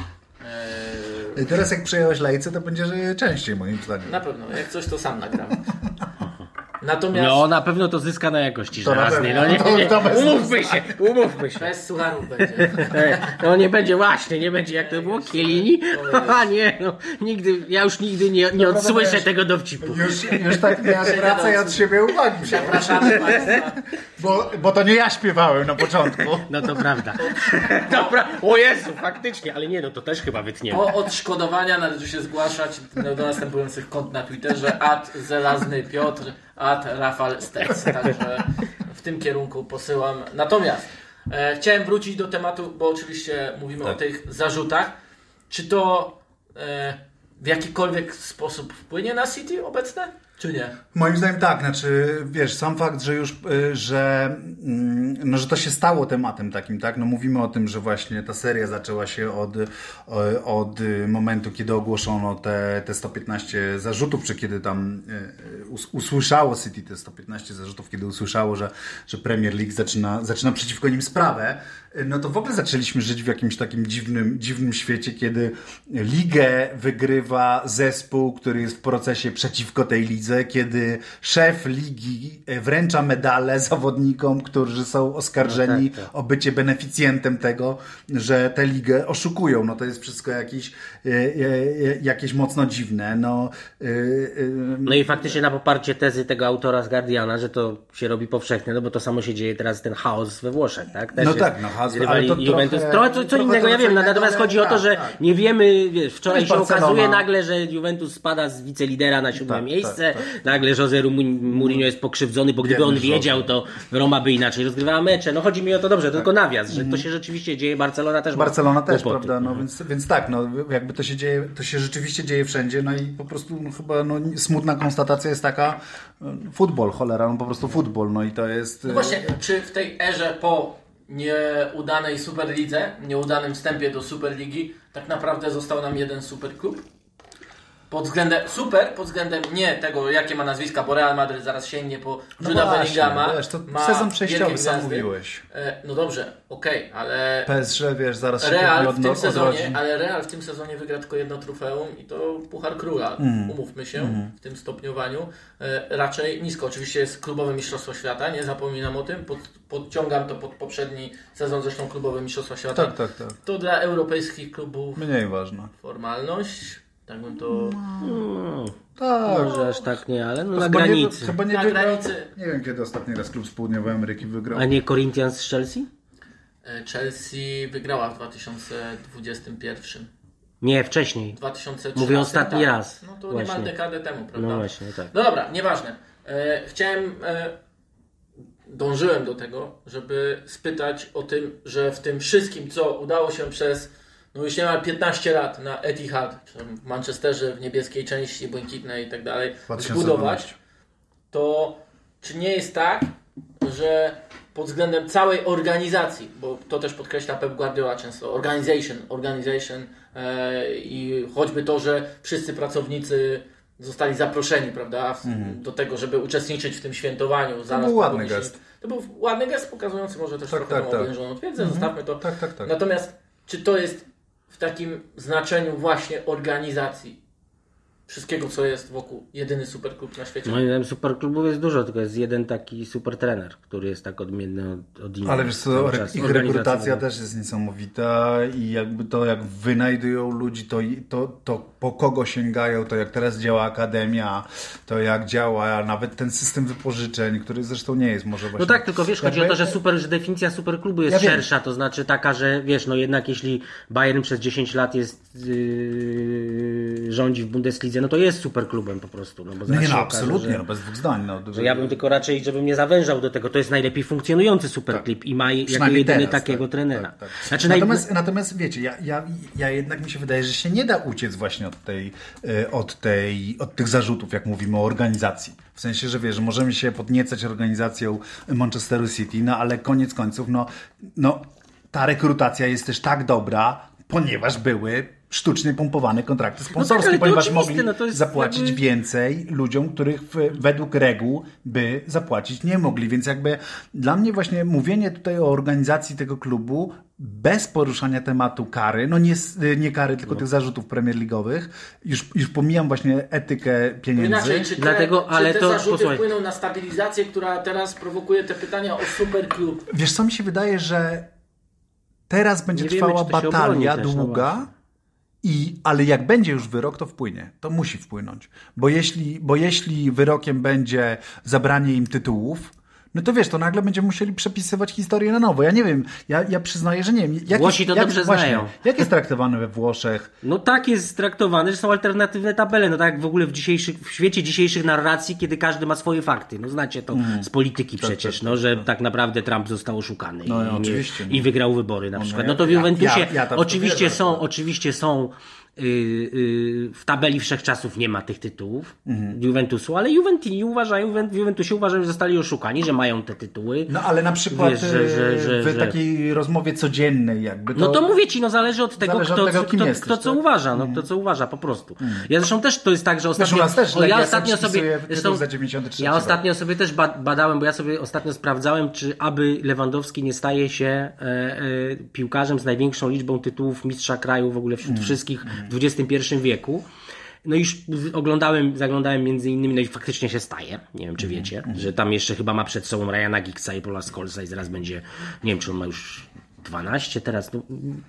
E, I teraz jak przejąłeś lejce, to będzie że częściej moim zdaniem. na pewno, jak coś to sam nagram. Natomiast No na pewno to zyska na jakości To na żelaznej. No nie, To- nie, to umówmy się, umówmy się. bez sucharów będzie. *laughs* No nie będzie właśnie, nie będzie jak to było Kielini. *laughs* A nie, no nigdy, ja już nigdy nie, nie odsłyszę wiesz, tego dowcipu. Już, już tak nie odwracaj od siebie uwagi, Zapraszamy Państwa. bo, bo to nie ja śpiewałem na początku. *laughs* No to prawda. Dobra, o Jezu, faktycznie, ale nie, no to też chyba wytniemy. Po odszkodowania należy się zgłaszać do do następujących kont na Twitterze at Zelazny Piotr, at Rafał Stec. Także w tym kierunku posyłam. Natomiast e, chciałem wrócić do tematu, bo oczywiście mówimy o tych zarzutach. Czy to e, w jakikolwiek sposób wpłynie na City obecne, czy nie? Moim zdaniem tak, znaczy wiesz, sam fakt, że już, y, że, mm, no, że to się stało tematem takim, tak, no mówimy o tym, że właśnie ta seria zaczęła się od, o- od y, momentu, kiedy ogłoszono te, te 115 zarzutów, czy kiedy tam y, us- usłyszało City te 115 zarzutów, kiedy usłyszało, że, że Premier League zaczyna, zaczyna przeciwko nim sprawę, y, no to w ogóle zaczęliśmy żyć w jakimś takim dziwnym, dziwnym świecie, kiedy ligę wygrywa zespół, który jest w procesie przeciwko tej lidze, kiedy szef ligi e, wręcza medale *laughs* zawodnikom, którzy są oskarżeni No tak, tak. o bycie beneficjentem tego, że tę ligę oszukują. No to jest wszystko jakieś, e, e, jakieś mocno dziwne. No, No i faktycznie na poparcie tezy tego autora z Guardiana, że to się robi powszechne, no bo to samo się dzieje teraz ten chaos we Włoszech, tak? Też No jest- tak, no ale to Juventus. trochę- Trochę, co, innego, ja wiem, innego, natomiast chodzi o to, tak, że tak. nie wiemy, wiesz, wczoraj się Barcelona. okazuje nagle, że Juventus spada z wicelidera na siódme Tak, miejsce, tak, nagle Jose Mourinho jest pokrzywdzony, bo gdyby on wiedział, to Roma by inaczej rozgrywała mecze. No chodzi mi o to dobrze, to tylko nawias, że to się rzeczywiście dzieje, Barcelona też ma Barcelona też, kłopoty. prawda? No, więc, więc tak, no, jakby to się dzieje, to się rzeczywiście dzieje wszędzie, no i po prostu no, chyba no, smutna konstatacja jest taka, e, futbol, cholera, no po prostu futbol, no i to jest... No właśnie, czy w tej erze po nieudanej Superlidze, nieudanym wstępie do Superligi, tak naprawdę został nam jeden superklub? Pod względem, super, pod względem nie tego, jakie ma nazwiska, bo Real Madryt zaraz sięgnie po No Juda właśnie, Bellingama. wiesz, to ma sezon przejściowy, sam mówiłeś. E, No dobrze, okej, ale PSG, wiesz, zaraz się Real pewnie w tym odno- sezonie, odrodzi. ale Real w tym sezonie wygra tylko jedno trofeum i to Puchar Króla. Mm. Umówmy się w tym stopniowaniu. E, raczej nisko. Oczywiście jest klubowe Mistrzostwo Świata, nie zapominam o tym. Pod, podciągam to pod poprzedni sezon, zresztą klubowe Mistrzostwa Świata. Tak, tak, tak. To dla europejskich klubów Mniej ważne. formalność. Tak bym to... Tak. Może aż tak nie, ale no na Chyba granicy. Nie, chyba nie Na wygrał, granicy. Nie wiem, kiedy ostatni raz klub z południowej Ameryki wygrał. A nie Corinthians z Chelsea? E, Chelsea wygrała w 2021. Nie, wcześniej. 2013, Mówię ostatni tak. raz. No to Właśnie. niemal dekadę temu, prawda? No właśnie, tak. No dobra, nieważne. E, chciałem, e, dążyłem do tego, żeby spytać o tym, że w tym wszystkim, co udało się przez, no już niemal 15 lat na Etihad, w Manchesterze, w niebieskiej części, błękitnej i tak dalej, 2012. zbudować, to czy nie jest tak, że pod względem całej organizacji, bo to też podkreśla Pep Guardiola często, organization, organization e, i choćby to, że wszyscy pracownicy zostali zaproszeni, prawda, w, do tego, żeby uczestniczyć w tym świętowaniu. zaraz Mhm. był ładny gest. To był ładny gest pokazujący może też Tak, trochę tak, tak. oblężoną twierdzę, zostawmy to. Tak, tak, tak. Natomiast czy to jest w takim znaczeniu właśnie organizacji wszystkiego, co jest wokół jedyny superklub na świecie? Moim zdaniem superklubów jest dużo, tylko jest jeden taki super trener, który jest tak odmienny od, od innych. Ale wiesz co, ich rekrutacja też jest niesamowita i jakby to, jak wynajdują ludzi, to, to, to po kogo sięgają, to jak teraz działa akademia, to jak działa nawet ten system wypożyczeń, który zresztą nie jest może właśnie... No tak, tylko wiesz, chodzi o to, że, super, że definicja superklubu jest Ja wiem. szersza, to znaczy taka, że wiesz, no jednak jeśli Bayern przez 10 lat jest yy, rządzi w Bundeslidze, no to jest superklubem po prostu. No, bo No zaraz nie, no okaże, absolutnie, że- no bez dwóch zdań. No, Że ja bym tylko raczej, żebym nie zawężał do tego. To jest najlepiej funkcjonujący superklub i ma jako jedyny teraz, takiego tak, trenera. tak, tak. Znaczy, naj- natomiast, natomiast wiecie, ja, ja, ja jednak mi się wydaje, że się nie da uciec właśnie od, tej, e, od, tej, od tych zarzutów, jak mówimy o organizacji. W sensie, że wiesz, że możemy się podniecać organizacją Manchesteru City, no ale koniec końców, no, no ta rekrutacja jest też tak dobra, ponieważ były sztucznie pompowane kontrakty sponsorskie, No tak, ponieważ mogli no zapłacić jakby- więcej ludziom, których w, według reguł by zapłacić nie mogli. Więc jakby dla mnie właśnie mówienie tutaj o organizacji tego klubu bez poruszania tematu kary, no nie, nie kary, tylko tych zarzutów Premier League'owych, już, już pomijam właśnie etykę pieniędzy. Inaczej, czy te, Dlatego, czy ale te to- zarzuty posłuchaj. wpłyną na stabilizację, która teraz prowokuje te pytania o superklub? Wiesz co, mi się wydaje, że teraz będzie Nie wiemy, trwała się batalia no długa. I, ale jak będzie już wyrok, to wpłynie. To musi wpłynąć. Bo jeśli, bo jeśli wyrokiem będzie zabranie im tytułów, no to wiesz, to nagle będziemy musieli przepisywać historię na nowo. Ja nie wiem, ja, ja przyznaję, że nie wiem. Jak Włosi jest, to jak, dobrze właśnie, znają. Jak jest traktowane we Włoszech? No tak jest traktowane, że są alternatywne tabele. No tak jak w ogóle w, dzisiejszych, w świecie dzisiejszych narracji, kiedy każdy ma swoje fakty. No znacie to z polityki przecież, no, że tak naprawdę Trump został oszukany No, i, no, oczywiście, no. i wygrał wybory na No, przykład. ja- No to w Juventusie ja- ja to oczywiście są, tak. oczywiście są w tabeli wszechczasów nie ma tych tytułów Mhm. Juventusu, ale Juventini uważają, w Juventusie uważają, że zostali oszukani, że mają te tytuły. No ale na przykład Wiesz, że- że- że- w takiej rozmowie codziennej jakby to... No to mówię ci, no zależy od tego, Zależy od kto, tego, kim kto, jesteś, kto co tak? uważa, no kto co uważa po prostu. Ja zresztą też to jest tak, że ostatnio... też o, ja ostatnio sobie Zresztą, tytuł za 93 ja ostatnio sobie też ba- badałem, bo ja sobie ostatnio sprawdzałem, czy aby Lewandowski nie staje się e, e, piłkarzem z największą liczbą tytułów mistrza kraju w ogóle wśród Mm. wszystkich w XXI wieku. No i już oglądałem, zaglądałem między innymi, no i faktycznie się staje. Nie wiem, czy wiecie, że tam jeszcze chyba ma przed sobą Ryana Giggsa i Paula Scholesa i zaraz będzie, nie wiem, czy on ma już 12 teraz. No,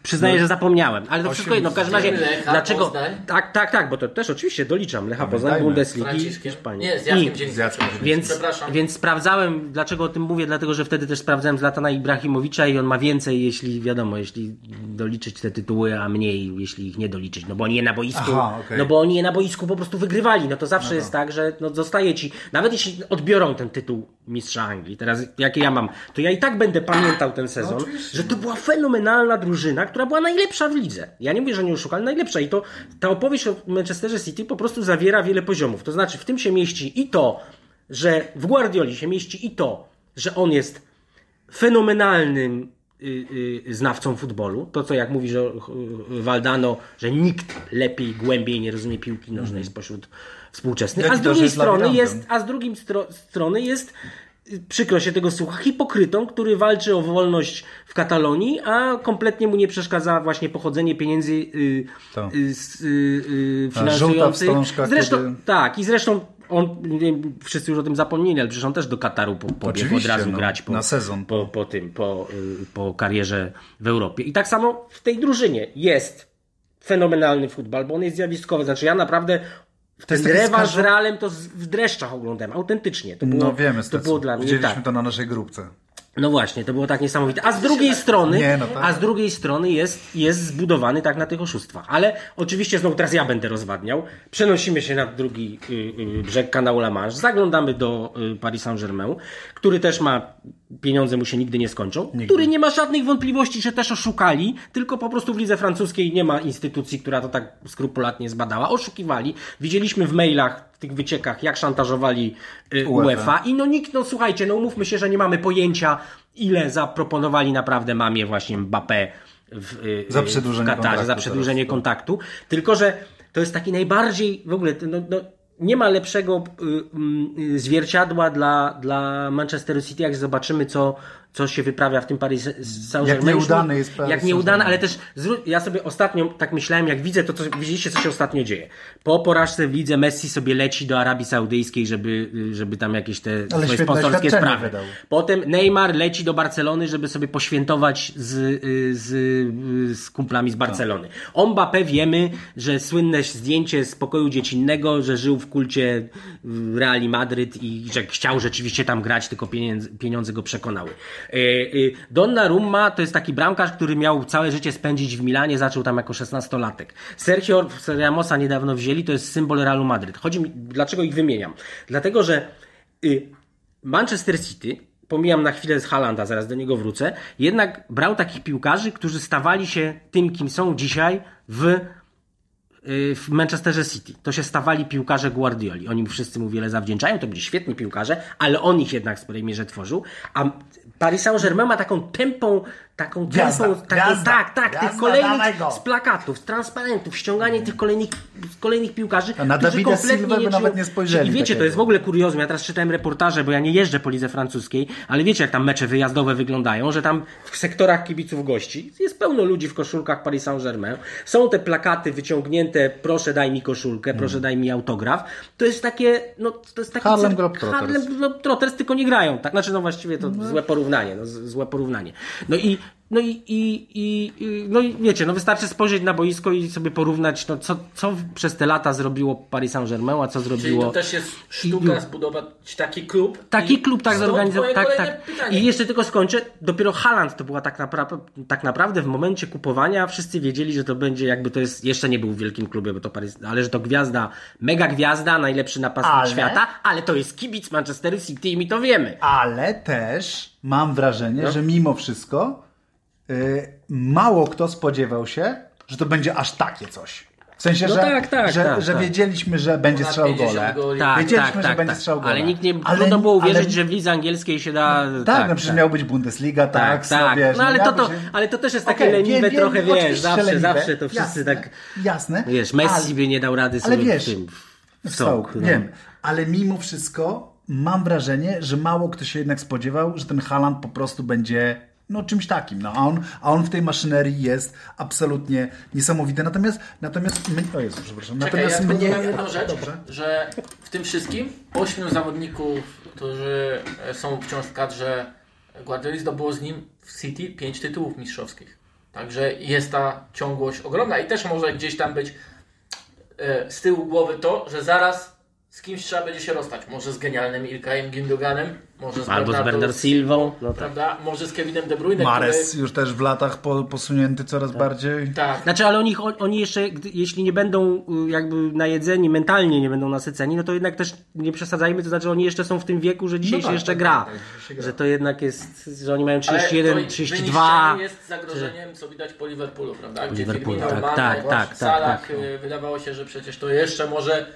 przyznaję, że zapomniałem, ale to wszystko jedno. W każdym razie, Lecha, dlaczego. Poznań. Tak, tak, tak, bo to też oczywiście doliczam. Lecha Poznań. Bundesligi. Hiszpanii. Nie, z Jackiem I-. Z Jackiem więc, Przepraszam. więc sprawdzałem, dlaczego o tym mówię, dlatego że wtedy też sprawdzałem Zlatana Ibrahimowicza i on ma więcej, jeśli wiadomo, jeśli doliczyć te tytuły, a mniej, jeśli ich nie doliczyć. No bo oni je na boisku, Aha, okej. no bo oni je na boisku po prostu wygrywali. No to zawsze jest tak, że no, zostaje ci, nawet jeśli odbiorą ten tytuł mistrza Anglii, teraz jaki ja mam, to ja i tak będę pamiętał ten sezon, że to była fenomenalna drużyna, która była najlepsza w lidze. Ja nie mówię, że nie oszukali, najlepsza. I to ta opowieść o Manchesterze City po prostu zawiera wiele poziomów. To znaczy, w tym się mieści i to, że w Guardioli się mieści i to, że on jest fenomenalnym y, y, znawcą futbolu. To, co jak mówi że, y, Valdano, że nikt lepiej, głębiej nie rozumie piłki nożnej spośród współczesnych. A z drugiej strony jest, a z drugiej stro, strony jest y, przykro się tego słucha, hipokrytą, który walczy o wolność w Katalonii, a kompletnie mu nie przeszkadza właśnie pochodzenie pieniędzy y, To. y, z- y, finansujących. Zresztą, kiedy- tak, i zresztą on, wiem, wszyscy już o tym zapomnieli, ale przecież on też do Kataru po, pobiegł od razu no, grać po, na sezon. po, po tym, po, y, po karierze w Europie. I tak samo w tej drużynie jest fenomenalny futbol, bo on jest zjawiskowy. Znaczy ja naprawdę ten rewanż z Realem to w dreszczach oglądałem, autentycznie. To było, No wiemy, to było dla mnie Widzieliśmy tak. to na naszej grupce. No właśnie, to było tak niesamowite. A z drugiej strony, Nie, no tak. a z drugiej strony jest, jest zbudowany tak na tych oszustwach. Ale oczywiście znowu teraz ja będę rozwadniał. Przenosimy się na drugi y, y, brzeg kanału La Manche. Zaglądamy do y, Paris Saint-Germain, który też ma pieniądze mu się nigdy nie skończą, który nie ma żadnych wątpliwości, że też oszukali, tylko po prostu w lidze francuskiej nie ma instytucji, która to tak skrupulatnie zbadała. Oszukiwali. Widzieliśmy w mailach, tych wyciekach, jak szantażowali y, UEFA. I no nikt, no słuchajcie, no umówmy się, że nie mamy pojęcia, ile zaproponowali naprawdę mamie właśnie Mbappé w, y, Za y, przedłużenie w Katarze, kontraktu za przedłużenie teraz, tak. kontaktu. Tylko, że to jest taki najbardziej, w ogóle, no, no, nie ma lepszego y, y, zwierciadła dla, dla Manchesteru City, jak zobaczymy, co, co się wyprawia w tym Paris Saint-Germain. Jak nieudany jest Paris Jak nieudany, ale też ja sobie ostatnio tak myślałem, jak widzę to, co widzieliście, co się ostatnio dzieje. Po porażce w lidze Messi sobie leci do Arabii Saudyjskiej, żeby, żeby tam jakieś te swoje świetne sponsorskie sprawy. wydał. Potem Neymar leci do Barcelony, żeby sobie poświętować z, y, z, y, z kumplami z Barcelony. O Mbappé wiemy, że słynne zdjęcie z pokoju dziecinnego, że żył w kulcie Reali Madryt i że chciał rzeczywiście tam grać, tylko pieniądze, pieniądze go przekonały. Y, y, Donnarumma to jest taki bramkarz, który miał całe życie spędzić w Milanie, zaczął tam jako 16-latek. Sergio Ramosa niedawno wzięli, to jest symbol Realu Madryt. Chodzi mi, dlaczego ich wymieniam? Dlatego, że y, Manchester City, pomijam na chwilę z Halanda, zaraz do niego wrócę, jednak brał takich piłkarzy, którzy stawali się tym, kim są dzisiaj w, y, w Manchesterze City. To się stawali piłkarze Guardioli. Oni wszyscy mu wiele zawdzięczają, to byli świetni piłkarze, ale on ich jednak w sporej mierze tworzył. A Paris Saint-Germain ma taką tępą, taką Gwiazda, taką, gwiazda, tak, tak, tych kolejnych z plakatów, z transparentów, ściąganie tych kolejnych, kolejnych piłkarzy, A na którzy Davida kompletnie nie nawet nie spojrzeli I wiecie, to takiego. jest w ogóle kuriozum, ja teraz czytałem reportaże, bo ja nie jeżdżę po lidze francuskiej, ale wiecie jak tam mecze wyjazdowe wyglądają, że tam w sektorach kibiców gości jest pełno ludzi w koszulkach Paris Saint-Germain, są te plakaty wyciągnięte, proszę daj mi koszulkę, proszę daj mi autograf, to jest takie, no to jest taki Harlem Globetrotters. Harlem Globetrotters, tylko nie grają, tak, znaczy no właściwie to złe porównanie, no, złe porównanie. No i no i, i, i, i, no i wiecie, no wystarczy spojrzeć na boisko i sobie porównać, no co, co przez te lata zrobiło Paris Saint-Germain, a co Czyli zrobiło... to też jest sztuka zbudować taki klub. Taki I klub tak zorganizowany. Tak, tak. pytanie. I jeszcze tylko skończę. Dopiero Haaland to była tak, napra- tak naprawdę w momencie kupowania wszyscy wiedzieli, że to będzie jakby to jest, jeszcze nie był w wielkim klubie, bo to Paris, ale że to gwiazda, mega gwiazda, najlepszy napastnik Ale? świata, ale to jest kibic Manchesteru City i my to wiemy. Ale też mam wrażenie, No. że mimo wszystko mało kto spodziewał się, że to będzie aż takie coś. W sensie, No że, tak, tak, że, tak, że tak. wiedzieliśmy, że będzie Ponad strzał 50 gole. Tak, Wiedzieliśmy, tak, że tak, będzie strzał gole. Ale nikt nie, Ale- trudno było uwierzyć, ale- że w lidze angielskiej się da... Tak, no przecież miał być Bundesliga, tak, tak, tak. No, wiesz, no ale miał to, to, ale to też jest takie Okej, leniwe wiem, wiem, trochę, wiesz, zawsze, leniwe, zawsze to wszyscy jasne, tak... Jasne. Wiesz, Messi ale- by nie dał rady ale sobie wiesz, w tym... W sołku, no. wiem. Ale mimo wszystko mam wrażenie, że mało kto się jednak spodziewał, że ten Haaland po prostu będzie no czymś takim. No, a, on, a on w tej maszynerii jest absolutnie niesamowity. Natomiast, natomiast my, o Jezu, przepraszam. Czekaj, ja natomiast tylko mnie, powiem jedną rzecz, Dobrze. że w tym wszystkim ośmiu zawodników, którzy są wciąż w kadrze Guardioli zdobyło z nim w City pięć tytułów mistrzowskich. Także jest ta ciągłość ogromna i też może gdzieś tam być e, z tyłu głowy to, że zaraz z kimś trzeba będzie się rozstać. Może z genialnym Ilkajem Gündoganem, może z Albo z Bernardo Bernard Silvą. No tak. prawda? Może z Kevinem De Bruyne, Mares który... już też w latach po, posunięty coraz bardziej. Tak, Znaczy, ale oni, oni jeszcze, jeśli nie będą y, jakby najedzeni, mentalnie nie będą nasyceni, no to jednak też nie przesadzajmy, to znaczy oni jeszcze są w tym wieku, że dzisiaj No się tak, jeszcze tak, gra. tak, tak, się gra. Że to jednak jest, że oni mają Ale 31, to 32. wyniszczenie jest zagrożeniem, co widać po Liverpoolu, prawda? Gdzie Liverpoolu, Firmino, tak, Mane, tak, tak, tak, Salah, tak, no. wydawało się, że przecież to jeszcze może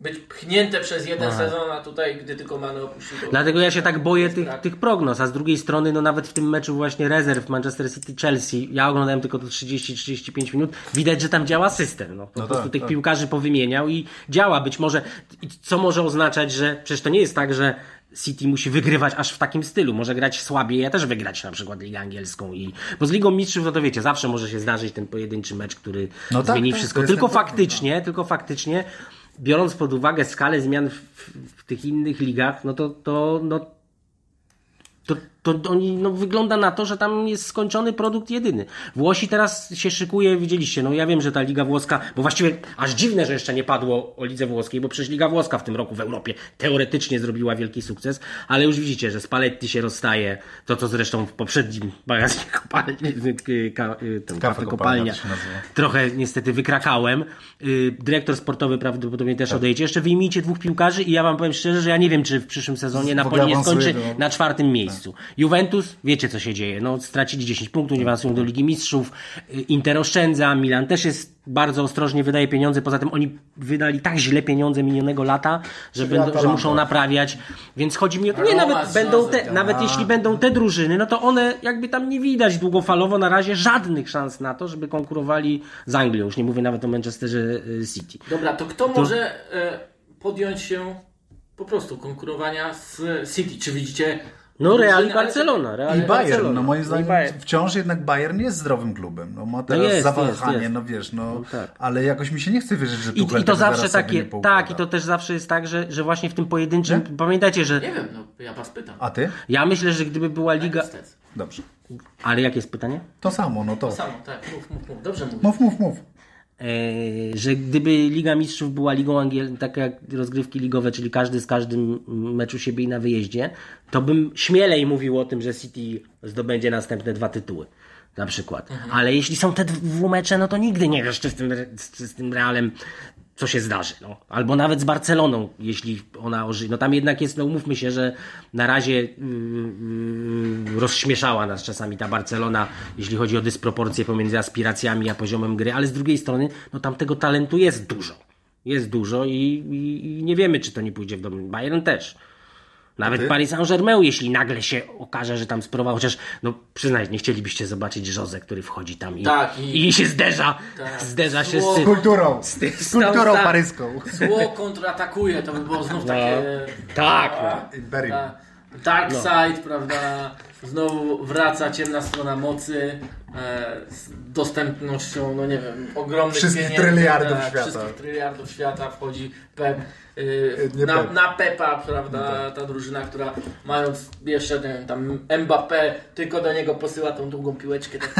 być pchnięte przez jeden sezon, a tutaj, gdy tylko Mane opuścił. Dlatego ja się tak boję tych, tych prognoz, a z drugiej strony, no nawet w tym meczu właśnie rezerw Manchester City-Chelsea, ja oglądałem tylko to 30-35 minut, widać, że tam działa system. No, po No prostu tak, tych tak. piłkarzy powymieniał i działa. Być może, i co może oznaczać, że przecież to nie jest tak, że City musi wygrywać aż w takim stylu. Może grać słabiej, ja też wygrać na przykład Ligę Angielską. I, bo z Ligą Mistrzów, no to wiecie, zawsze może się zdarzyć ten pojedynczy mecz, który No tak, zmieni tak, wszystko. jest Tylko ten problem, faktycznie, tylko faktycznie, biorąc pod uwagę skalę zmian w, w, tych innych ligach, no to, to, no, to, to oni, no, wygląda na to, że tam jest skończony produkt jedyny. Włosi teraz się szykuje, widzieliście, no ja wiem, że ta Liga Włoska, bo właściwie aż dziwne, że jeszcze nie padło o Lidze Włoskiej, bo przecież Liga Włoska w tym roku w Europie teoretycznie zrobiła wielki sukces, ale już widzicie, że Spalletti się rozstaje, to co zresztą w poprzednim magazynie *laughs* kopalni, ka, ten, Kafe kopalnia trochę niestety wykrakałem. Y, Dyrektor sportowy prawdopodobnie też odejdzie. Jeszcze wyjmijcie dwóch piłkarzy i ja wam powiem szczerze, że ja nie wiem, czy w przyszłym sezonie Napoli nie skończy na czwartym miejscu. Juventus, wiecie co się dzieje. No, stracili 10 punktów, nie awansują do Ligi Mistrzów. Y, Inter oszczędza, Milan też jest bardzo ostrożnie wydaje pieniądze. Poza tym oni wydali tak źle pieniądze minionego lata, że, będą, że muszą naprawiać. Więc chodzi mi o to, nie, nawet będą te, nawet a. jeśli będą te drużyny, no to one jakby tam nie widać długofalowo na razie żadnych szans na to, żeby konkurowali z Anglią. Już nie mówię nawet o Manchesterze y, City. Dobra, to kto może e, podjąć się po prostu konkurowania z City? Czy widzicie... No Real i Barcelona. Real I Bayern, Barcelona. no moim I zdaniem Bayern. wciąż jednak Bayern jest zdrowym klubem. No ma teraz jest, zawahanie, jest, jest. no wiesz, no, No tak. ale jakoś mi się nie chce wierzyć, że I, Tuchel I to zawsze zaraz sobie takie, nie tak, i to też zawsze jest tak, że, że właśnie w tym pojedynczym, pamiętajcie, że Nie wiem, no ja was pytam. A ty? ja myślę, że gdyby była liga. Dobrze. ale jakie jest pytanie? To samo, no to. To samo, tak, mów, mów, mów. Dobrze mówisz. Mów, mów, mów. E, że gdyby Liga Mistrzów była ligą angiel, tak jak rozgrywki ligowe, czyli każdy z każdym meczu siebie i na wyjeździe, to bym śmielej mówił o tym, że City zdobędzie następne dwa tytuły. Na przykład. Ale jeśli są te dwa mecze, no to nigdy nie wiesz, czy z tym, czy z tym Realem co się zdarzy. No. Albo nawet z Barceloną, jeśli ona ożyje. No tam jednak jest, no umówmy się, że na razie yy, yy, rozśmieszała nas czasami ta Barcelona, jeśli chodzi o dysproporcje pomiędzy aspiracjami a poziomem gry, ale z drugiej strony, no tam tego talentu jest dużo. Jest dużo i, i, i nie wiemy, czy to nie pójdzie w dobrym. Bayern też. Nawet? Paris Saint-Germain, jeśli nagle się okaże, że tam spróbował, chociaż, no przyznaj, nie chcielibyście zobaczyć Jose, który wchodzi tam i, Tak, i- i, się zderza, Tak. zderza się Zło- z Z kulturą. ty- Z kulturą tak. paryską. Zło kontratakuje, to by było znów takie... Tak, A, Imperium. ta- Dark Side, prawda? Znowu wraca ciemna strona mocy e, z dostępnością, no nie wiem, ogromnych Wszystkich pieniędzy, tryliardów tak, świata. Wszystkich tryliardów świata wchodzi Pep. Y, Nie na, na Pepa, prawda, ta drużyna, która mając jeszcze nie wiem, tam Mbappé, tylko do niego posyła tą długą piłeczkę, tak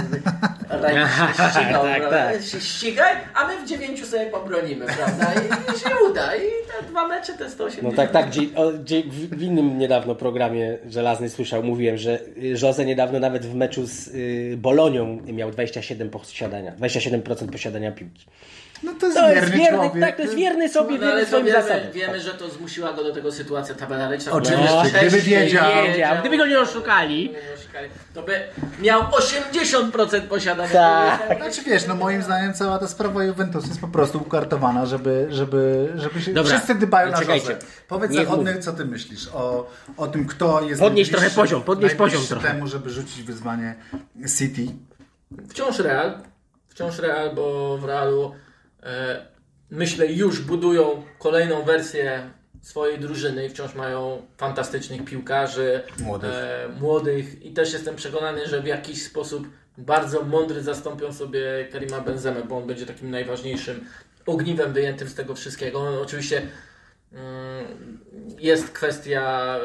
*laughs* Raj się ścigał, Tak, prawda? tak. się ścigaj, a my w dziewięciu sobie pobronimy, prawda, i, i się uda, i te dwa mecze te 180. No tak, tak, gdzie, o, gdzie w, w innym niedawno programie Żelazny słyszał, mówiłem, że y, Jose niedawno nawet w meczu z y, Bolonią miał 27 posiadania, 27% posiadania piłki. No to jest To jest wierny wierny, człowiek. tak, to jest wierny sobie, No, ale wierny swoim wiemy, zasadom. wiemy, że to zmusiła go do tego sytuacja tabelaryczna. Oczywiście, Bo gdyby wiedział. Wiedział, gdyby go nie oszukali. To by miał 80% posiadania. Tak. Znaczy wiesz, no moim zdaniem cała ta sprawa Juventusu jest po prostu ukartowana, żeby, żeby, żeby się... Dobra, Wszyscy dbają na. Jose. Powiedz Niech zachodny, mówi. co ty myślisz o, o tym, kto jest Podnieść najbliższy- trochę poziom, podnieść poziom trochę. temu, żeby rzucić wyzwanie City. Wciąż Real. Wciąż Real, bo w Realu myślę już budują kolejną wersję swojej drużyny i wciąż mają fantastycznych piłkarzy, Młodych. E, młodych i też jestem przekonany, że w jakiś sposób bardzo mądry zastąpią sobie Karima Benzemę, bo on będzie takim najważniejszym ogniwem wyjętym z tego wszystkiego. Oczywiście mm, jest kwestia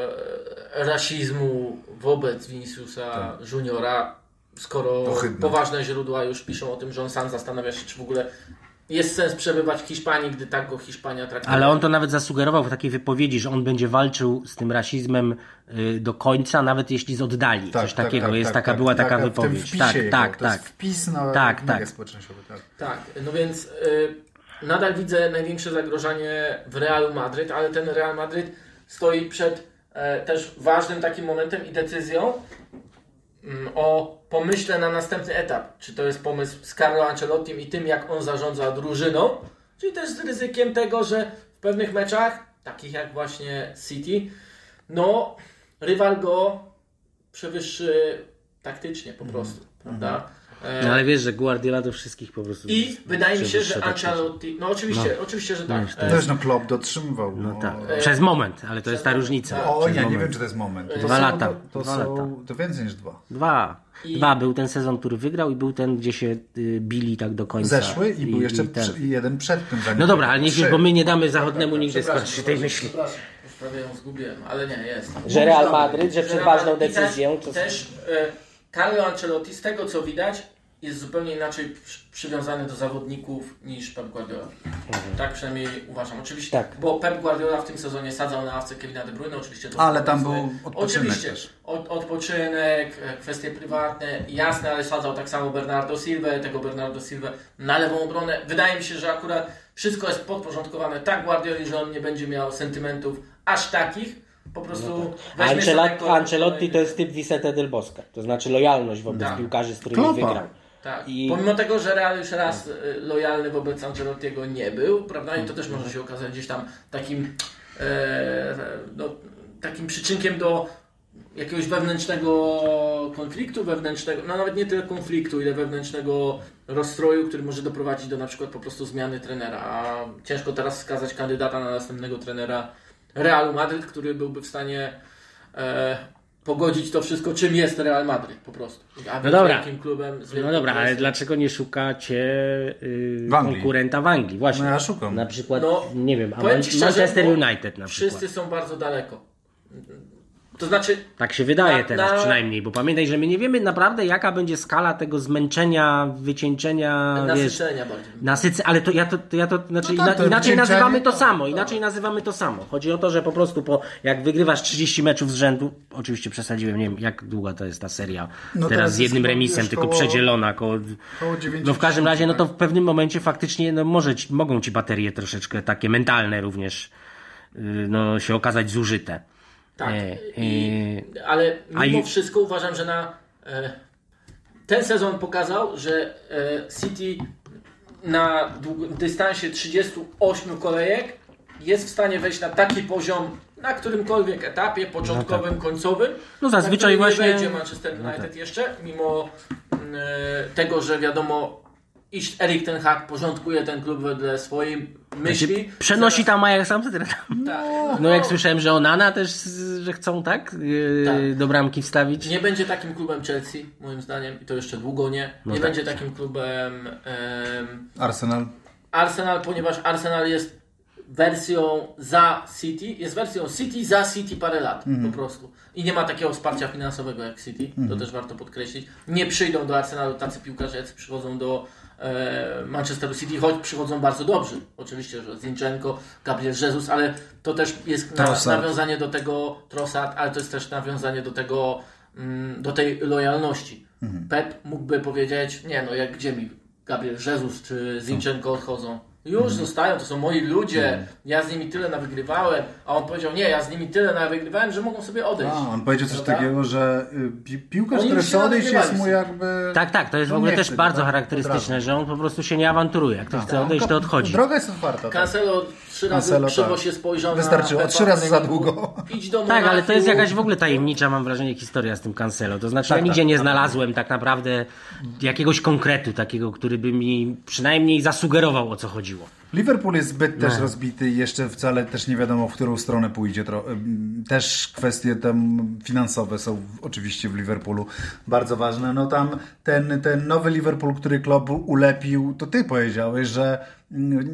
e, rasizmu wobec Viniciusa Juniora, skoro Ohydne. poważne źródła już piszą o tym, że on sam zastanawia się, czy w ogóle jest sens przebywać w Hiszpanii, gdy tak go Hiszpania traktuje. Ale on to nawet zasugerował w takiej wypowiedzi, że on będzie walczył z tym rasizmem y, do końca, nawet jeśli z oddali. Coś takiego. jest taka, była taka W tym wypowiedź. Tak, jego, tak, to tak. jest wpis na Tak, tak. społecznościowe. Tak. Tak, no więc y, nadal widzę największe zagrożenie w Realu Madryt, ale ten Real Madryt stoi przed e, też ważnym takim momentem i decyzją o pomyśle na następny etap. Czy to jest pomysł z Carlo Ancelottim i tym, jak on zarządza drużyną, czyli też z ryzykiem tego, że w pewnych meczach, takich jak właśnie City, no rywal go przewyższy taktycznie po prostu, prawda? E, No ale wiesz, że Guardiola do wszystkich po prostu... i wydaje mi się, że tak Ancelotti, no oczywiście, oczywiście, że tak. No, to E, Też no Klopp dotrzymywał. No tak. O, Przez moment, ale to jest ta różnica. o Przez ja nie wiem, czy to jest moment. To Dwa są, lata. To, Dwa są, lata. to więcej niż dwa. Dwa. I- Dwa. Był ten sezon, który wygrał i był ten, gdzie się y, bili tak do końca. Zeszły i był jeszcze ten. i jeden przed tym. No dobra, ale nie Trzy. bo my nie damy zachodnemu nigdy przepraszam, skończyć tej myśli. Przepraszam, już prawie ją zgubiłem, ale nie, jest. Że Real Madryt, że przed ważną i decyzją... Też, To... też e, Carlo Ancelotti, z tego co widać, jest zupełnie inaczej przy, przywiązany do zawodników niż Pep Guardiola. Tak przynajmniej uważam. Oczywiście, Tak. bo Pep Guardiola w tym sezonie sadzał na ławce Kevina De Bruyne, oczywiście to Ale tam był odpoczynek Oczywiście, też. od, odpoczynek, e, kwestie prywatne, jasne, ale sadzał tak samo Bernardo Silva, tego Bernardo Silva na lewą obronę. Wydaje mi się, że akurat wszystko jest podporządkowane tak Guardioli, że on nie będzie miał sentymentów aż takich. Po prostu weźmie sobie Ancela- ko- Ancelotti to jest typ Vicente del Bosca. To znaczy lojalność wobec Tak. piłkarzy, z którymi Klopa. wygrał. Tak. I- Pomimo tego, że Real już raz y, lojalny wobec Ancelottiego nie był, prawda? I to też może się okazać gdzieś tam takim, e, no, takim przyczynkiem do jakiegoś wewnętrznego konfliktu, wewnętrznego, no nawet nie tyle konfliktu, ile wewnętrznego rozstroju, który może doprowadzić do na przykład po prostu zmiany trenera. A ciężko teraz wskazać kandydata na następnego trenera Realu Madryt, który byłby w stanie e, pogodzić to wszystko, czym jest Real Madryt po prostu. A No dobra. klubem z No dobra, ale dlaczego nie szukacie y, W konkurenta w Anglii? Właśnie. No ja szukam. Na przykład, No, nie wiem, a powiem Man- ci szczerze, Manchester United na przykład. Wszyscy są bardzo daleko. To znaczy, Tak się wydaje Na- teraz na- przynajmniej, bo pamiętaj, że my nie wiemy naprawdę jaka będzie skala tego zmęczenia, wycieńczenia, wiesz, nasycenia bardziej. nasycy, ale to ja to, to, ja to znaczy No tak, ina, to inaczej nazywamy to samo, inaczej nazywamy to samo. Chodzi o to, że po prostu po, jak wygrywasz 30 meczów z rzędu, oczywiście przesadziłem, nie wiem jak długa to jest ta seria, No teraz teraz z jednym remisem, tylko koło- przedzielona, koło, Koło 90, no w każdym razie, no to tak. w pewnym momencie faktycznie, no może, ci- mogą ci baterie troszeczkę takie mentalne również, yy, no się okazać zużyte. Tak. E, I, e, ale mimo i- wszystko uważam, że na e, ten sezon pokazał, że e, City na dystansie 38 kolejek jest w stanie wejść na taki poziom na którymkolwiek etapie, początkowym, końcowym. No zazwyczaj właśnie- Nie wejdzie Manchester United jeszcze, mimo e, tego, że wiadomo, iż Erik ten Hag porządkuje ten klub wedle swojej myśli. Przenosi Zaraz- tam Ajax Amsterdam. Tak. No jak słyszałem, że Onana też, że chcą, tak? Yy, Tak. Do bramki wstawić. Nie będzie takim klubem Chelsea, moim zdaniem, i to jeszcze długo nie. No nie tak. będzie takim klubem em, Arsenal. Arsenal, ponieważ Arsenal jest wersją za City, jest wersją City za City parę lat po prostu. I nie ma takiego wsparcia finansowego jak City, to też warto podkreślić. Nie przyjdą do Arsenalu tacy piłkarze, jacy przychodzą do Manchesteru City, choć przychodzą bardzo dobrzy. Oczywiście, że Zinchenko, Gabriel Jesus, ale to też jest Trossard. nawiązanie do tego Trossard, ale to jest też nawiązanie do tego, mm, do tej lojalności. Pep mógłby powiedzieć, nie no, jak gdzie mi Gabriel Jesus czy Zinchenko odchodzą. Już zostają, to są moi ludzie, ja z nimi tyle nawygrywałem, a on powiedział, nie, ja z nimi tyle nawygrywałem, że mogą sobie odejść. A, on powiedział coś Prawda? takiego, że y, pi piłkarz, Oni który się chce odejść jest mu jakby... Tak, tak, to jest w On ogóle nie też chce, bardzo tak? charakterystyczne, że on po prostu się nie awanturuje. Jak ktoś chce odejść, to odchodzi. Droga jest otwarta. Tak. Cancelo trzy razy Cancelo, krzywo tak. się spojrzał Wystarczyło, na trzy razy za długo. Idź do Tak, ale to jest jakaś w ogóle tajemnicza, mam wrażenie, historia z tym Cancelo. To znaczy, Tak, ja nigdzie tak, nie tak. znalazłem tak naprawdę jakiegoś konkretu takiego, który by mi przynajmniej zasugerował, o co chodziło. Liverpool jest zbyt No. też rozbity i jeszcze wcale też nie wiadomo, w którą stronę pójdzie. Też kwestie tam finansowe są oczywiście w Liverpoolu bardzo ważne. No tam ten, ten nowy Liverpool, który klub ulepił, to ty powiedziałeś, że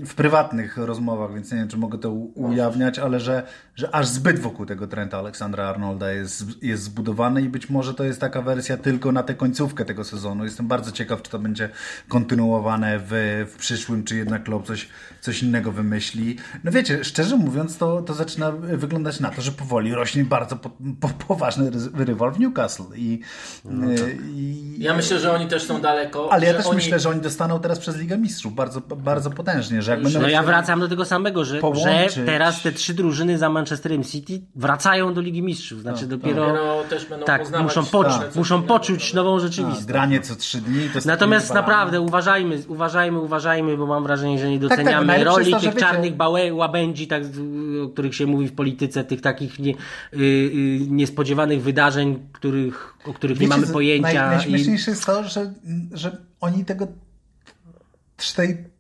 w prywatnych rozmowach, więc nie wiem, czy mogę to ujawniać, ale że, że aż zbyt wokół tego Trenta Aleksandra Arnolda jest, jest zbudowany i być może to jest taka wersja tylko na tę końcówkę tego sezonu. Jestem bardzo ciekaw, czy to będzie kontynuowane w, w przyszłym, czy jednak klub coś, coś innego wymyśli. No wiecie, szczerze mówiąc, to, to zaczyna wyglądać na to, że powoli rośnie bardzo po, po, poważny ry- rywal w Newcastle. I, y, i, Ja myślę, że oni też są daleko. ale ja też oni... myślę, że oni dostaną teraz przez Ligę Mistrzów bardzo, bardzo potężnie, że jak będą No ja wracam do tego samego, że, Połączyć. że teraz te trzy drużyny za Manchesterem City wracają do Ligi Mistrzów. Znaczy dopiero Dopiero też będą tak, poznawać muszą, różne poczuć, coś muszą poczuć nową a, rzeczywistość. granie co trzy dni. To Natomiast naprawdę uważajmy, uważajmy, uważajmy, bo mam wrażenie, że nie tak, doceniamy roli jest to, że tych wiecie- czarnych bałę, łabędzi, tak, o których się mówi w polityce, tych takich nie, y, y, niespodziewanych wydarzeń, których, o których nie Wiecie, mamy co pojęcia. Naj, i... najśmieszniejsze jest to, że, że oni tego tej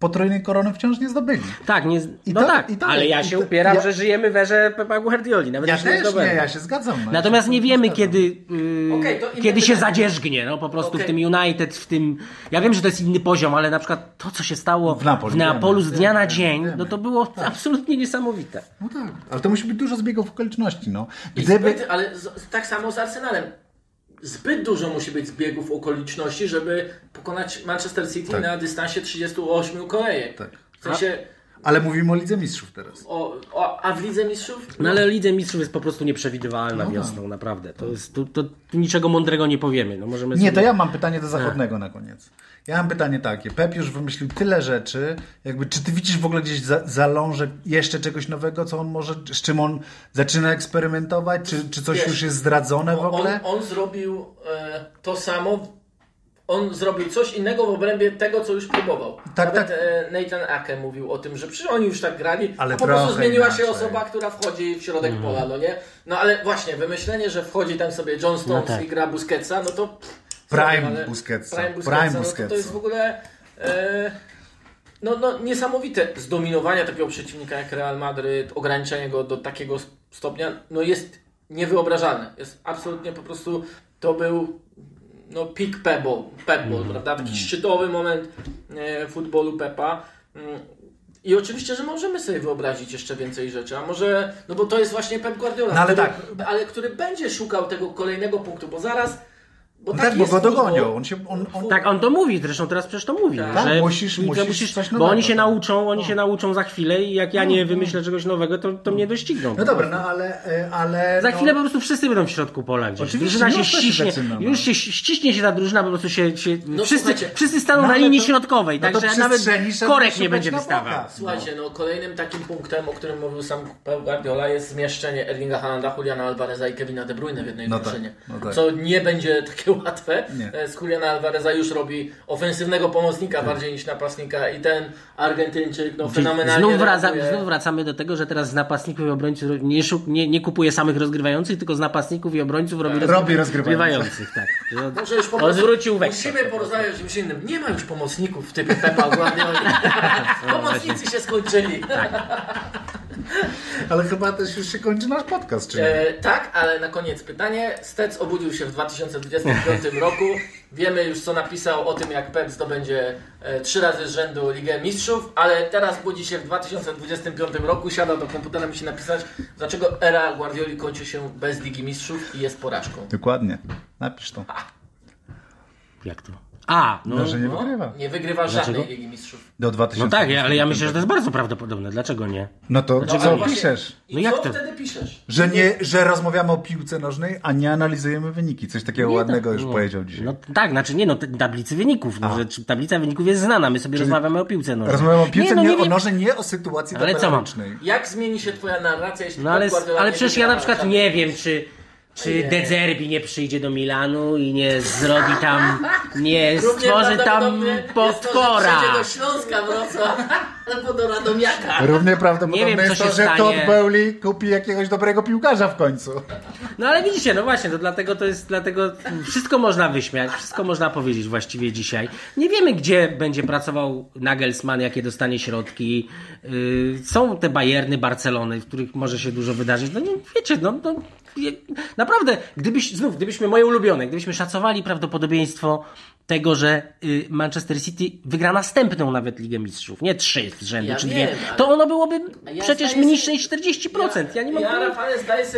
potrójnej korony wciąż nie zdobyli. Tak, nie, I no to- tak, i to- ale ja się to- upieram, ja- że żyjemy w erze Pepa Guardioli. Nawet Ja też nie, ja się zgadzam. No, Natomiast nie wiemy, zgadzam. kiedy, yy, inne kiedy się zadzierzgnie, no po prostu Okej. w tym United, w tym... Ja wiem, że to jest inny poziom, ale na przykład to, co się stało W Napoli, w Neapolu wiemy, z dnia na dzień, wiemy. no to było absolutnie niesamowite. No tak, ale to musi być dużo zbiegów okoliczności. No. Gdyby, Zbyt, ale z, tak samo z Arsenalem. Zbyt dużo musi być zbiegów okoliczności, żeby pokonać Manchester City Tak. na dystansie 38 kolejek. Tak. W sensie, ale mówimy o Lidze Mistrzów teraz. o, o, a w Lidze Mistrzów? No ale Lidze Mistrzów jest po prostu nieprzewidywalna No wiosną, naprawdę. To jest, to, tu niczego mądrego nie powiemy. No możemy Nie, sobie... to ja mam pytanie do zachodnego na koniec. Ja mam pytanie takie. Pep już wymyślił tyle rzeczy. Jakby, czy ty widzisz w ogóle gdzieś za, zalążek jeszcze czegoś nowego, co on może, z czym on zaczyna eksperymentować? Czy, czy coś Wiesz, już jest zdradzone w On, ogóle? on zrobił e, to samo. On zrobił coś innego w obrębie tego, co już próbował. Tak, Nawet tak. Nathan Ake mówił o tym, że przecież oni już tak grali, Ale po prostu zmieniła inaczej. się osoba, która wchodzi w środek Mhm. pola, no nie? No ale właśnie, wymyślenie, że wchodzi tam sobie John Stones No tak. i gra Busquetsa, no to... pff, Prime sorry, Busquetsa. Prime Busquetsa, Prime no to, to jest w ogóle... E, no, no niesamowite zdominowanie takiego przeciwnika jak Real Madryt, ograniczenie go do takiego stopnia, no jest niewyobrażalne. Jest absolutnie po prostu, to był no peak Pebble, Pebble prawda? Taki szczytowy moment e, futbolu Pepa. Mm, I oczywiście, że możemy sobie wyobrazić jeszcze więcej rzeczy, a może, no bo to jest właśnie Pep Guardiola, No ale który, tak. ale który będzie szukał tego kolejnego punktu, bo zaraz, bo No taki tak, bo go dogonią. On się, on, on, Tak, on to mówi, zresztą teraz przecież to mówi, Tak. że musisz- że musisz coś bo nowego, oni się tak. nauczą, oni się nauczą za chwilę i jak ja nie wymyślę czegoś nowego, to, to mnie dościgną. No dobra, no ale... e, ale Za no, chwilę po prostu wszyscy będą w środku pola gdzieś. Oczywiście, drużyna się już to się ściśnie, no. już się ściśnie się ta drużyna, po prostu się, się No wszyscy, wszyscy staną no na linii to- środkowej, no także nawet korek nie będzie wystawał. Słuchajcie, no kolejnym takim punktem, o którym mówił sam Pep Guardiola jest zmieszczenie Erlinga Haalanda, Juliana Alvareza i Kevina De Bruyne w jednej No tak, drużynie. no tak. Co nie będzie takiego takie łatwe. Nie. E, Z Juliana Alvareza już robi ofensywnego pomocnika bardziej niż napastnika i ten Argentyńczyk no, fenomenalnie Znów, wraca, znów wracamy do tego, że teraz z napastników i obrońców nie, szuk, nie, nie kupuje samych rozgrywających, tylko z napastników i obrońców robi, Robi rozgrywających. Tak. *laughs* Że Może już po Odwrócił wektor. Musimy porozmawiać o czymś innym. Nie ma już pomocników typu Pepa Guardioli. *laughs* Pomocnicy się skończyli. *laughs* Ale chyba też już się kończy nasz podcast, czy nie? E, tak, ale na koniec pytanie. Stec obudził się w 2025 *laughs* roku. Wiemy już, co napisał o tym, jak Pep zdobędzie e, trzy razy z rzędu Ligę Mistrzów, ale teraz budzi się w 2025 roku, siada do komputera, musi napisać, dlaczego era Guardioli kończy się bez Ligi Mistrzów i jest porażką. Dokładnie. Napisz to. Jak to? A, no, No, że nie No, wygrywa. nie wygrywa żadnej Dlaczego? Ligi Mistrzów. Do no 2000. tak, ale ja myślę, że to jest bardzo prawdopodobne. Dlaczego nie? No to No, co ale właśnie- piszesz? I No jak co to? wtedy piszesz? Że, nie, że rozmawiamy o piłce nożnej, a nie analizujemy wyniki. Coś takiego ładnego już no, powiedział dzisiaj. No tak, znaczy nie no, tablicy wyników. No, że, tablica wyników jest znana, my sobie rozmawiamy o piłce nożnej. Rozmawiamy o piłce, no, nie, o noże, nie o sytuacji Ale co mam? Jak zmieni się twoja narracja, jeśli No ale, ale nie przecież ja na przykład żadnej- nie wiem, czy, czy. De Zerbi nie przyjdzie do Milanu i nie zrobi tam, *laughs* nie stworzy tam potwora. przyjdzie do Śląska Wrocław albo do Radomiaka. Równie prawdopodobne Nie wiem, jest co to, się że stanie. Todd Bowley kupi jakiegoś dobrego piłkarza w końcu. No ale widzicie, no właśnie, to dlatego to jest, dlatego wszystko można wyśmiać, wszystko można powiedzieć właściwie dzisiaj. Nie wiemy, gdzie będzie pracował Nagelsmann, jakie dostanie środki. Yy, są te Bayerny, Barcelony, w których może się dużo wydarzyć. No nie, wiecie, no, no naprawdę, gdybyś, znów, gdybyśmy, moje ulubione, gdybyśmy szacowali prawdopodobieństwo tego, że y, Manchester City wygra następną nawet Ligę Mistrzów, nie trzy z rzędu, Ja czy dwie, to ono byłoby ja przecież mniejsze niż 40%. Ja, nie mam ja,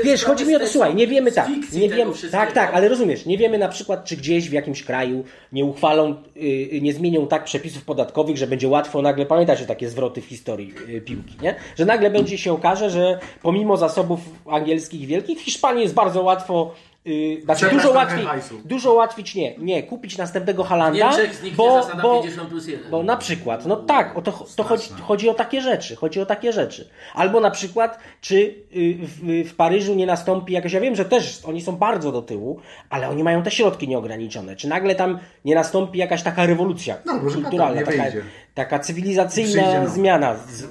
Wiesz, chodzi mi o to, słuchaj, nie wiemy tak, nie wiemy, tak, tak, ale rozumiesz, nie wiemy na przykład, czy gdzieś w jakimś kraju nie uchwalą, yy, nie zmienią tak przepisów podatkowych, że będzie łatwo nagle, pamiętacie takie zwroty w historii yy, piłki, nie? Że nagle będzie się okaże, że pomimo zasobów angielskich wielkich, w Hiszpanii jest bardzo łatwo Yy, znaczy dużo łatwiej, dużo łatwiej nie, nie, kupić następnego Halanda, bo, bo, 50 plus 1. bo na przykład, no tak, o to, to chodzi, chodzi o takie rzeczy, chodzi o takie rzeczy. Albo na przykład, czy y, w, w Paryżu nie nastąpi jakaś, ja wiem, że też oni są bardzo do tyłu, ale oni mają te środki nieograniczone. Czy nagle tam nie nastąpi jakaś taka rewolucja No, kulturalna, taka. Taka cywilizacyjna zmiana z, y,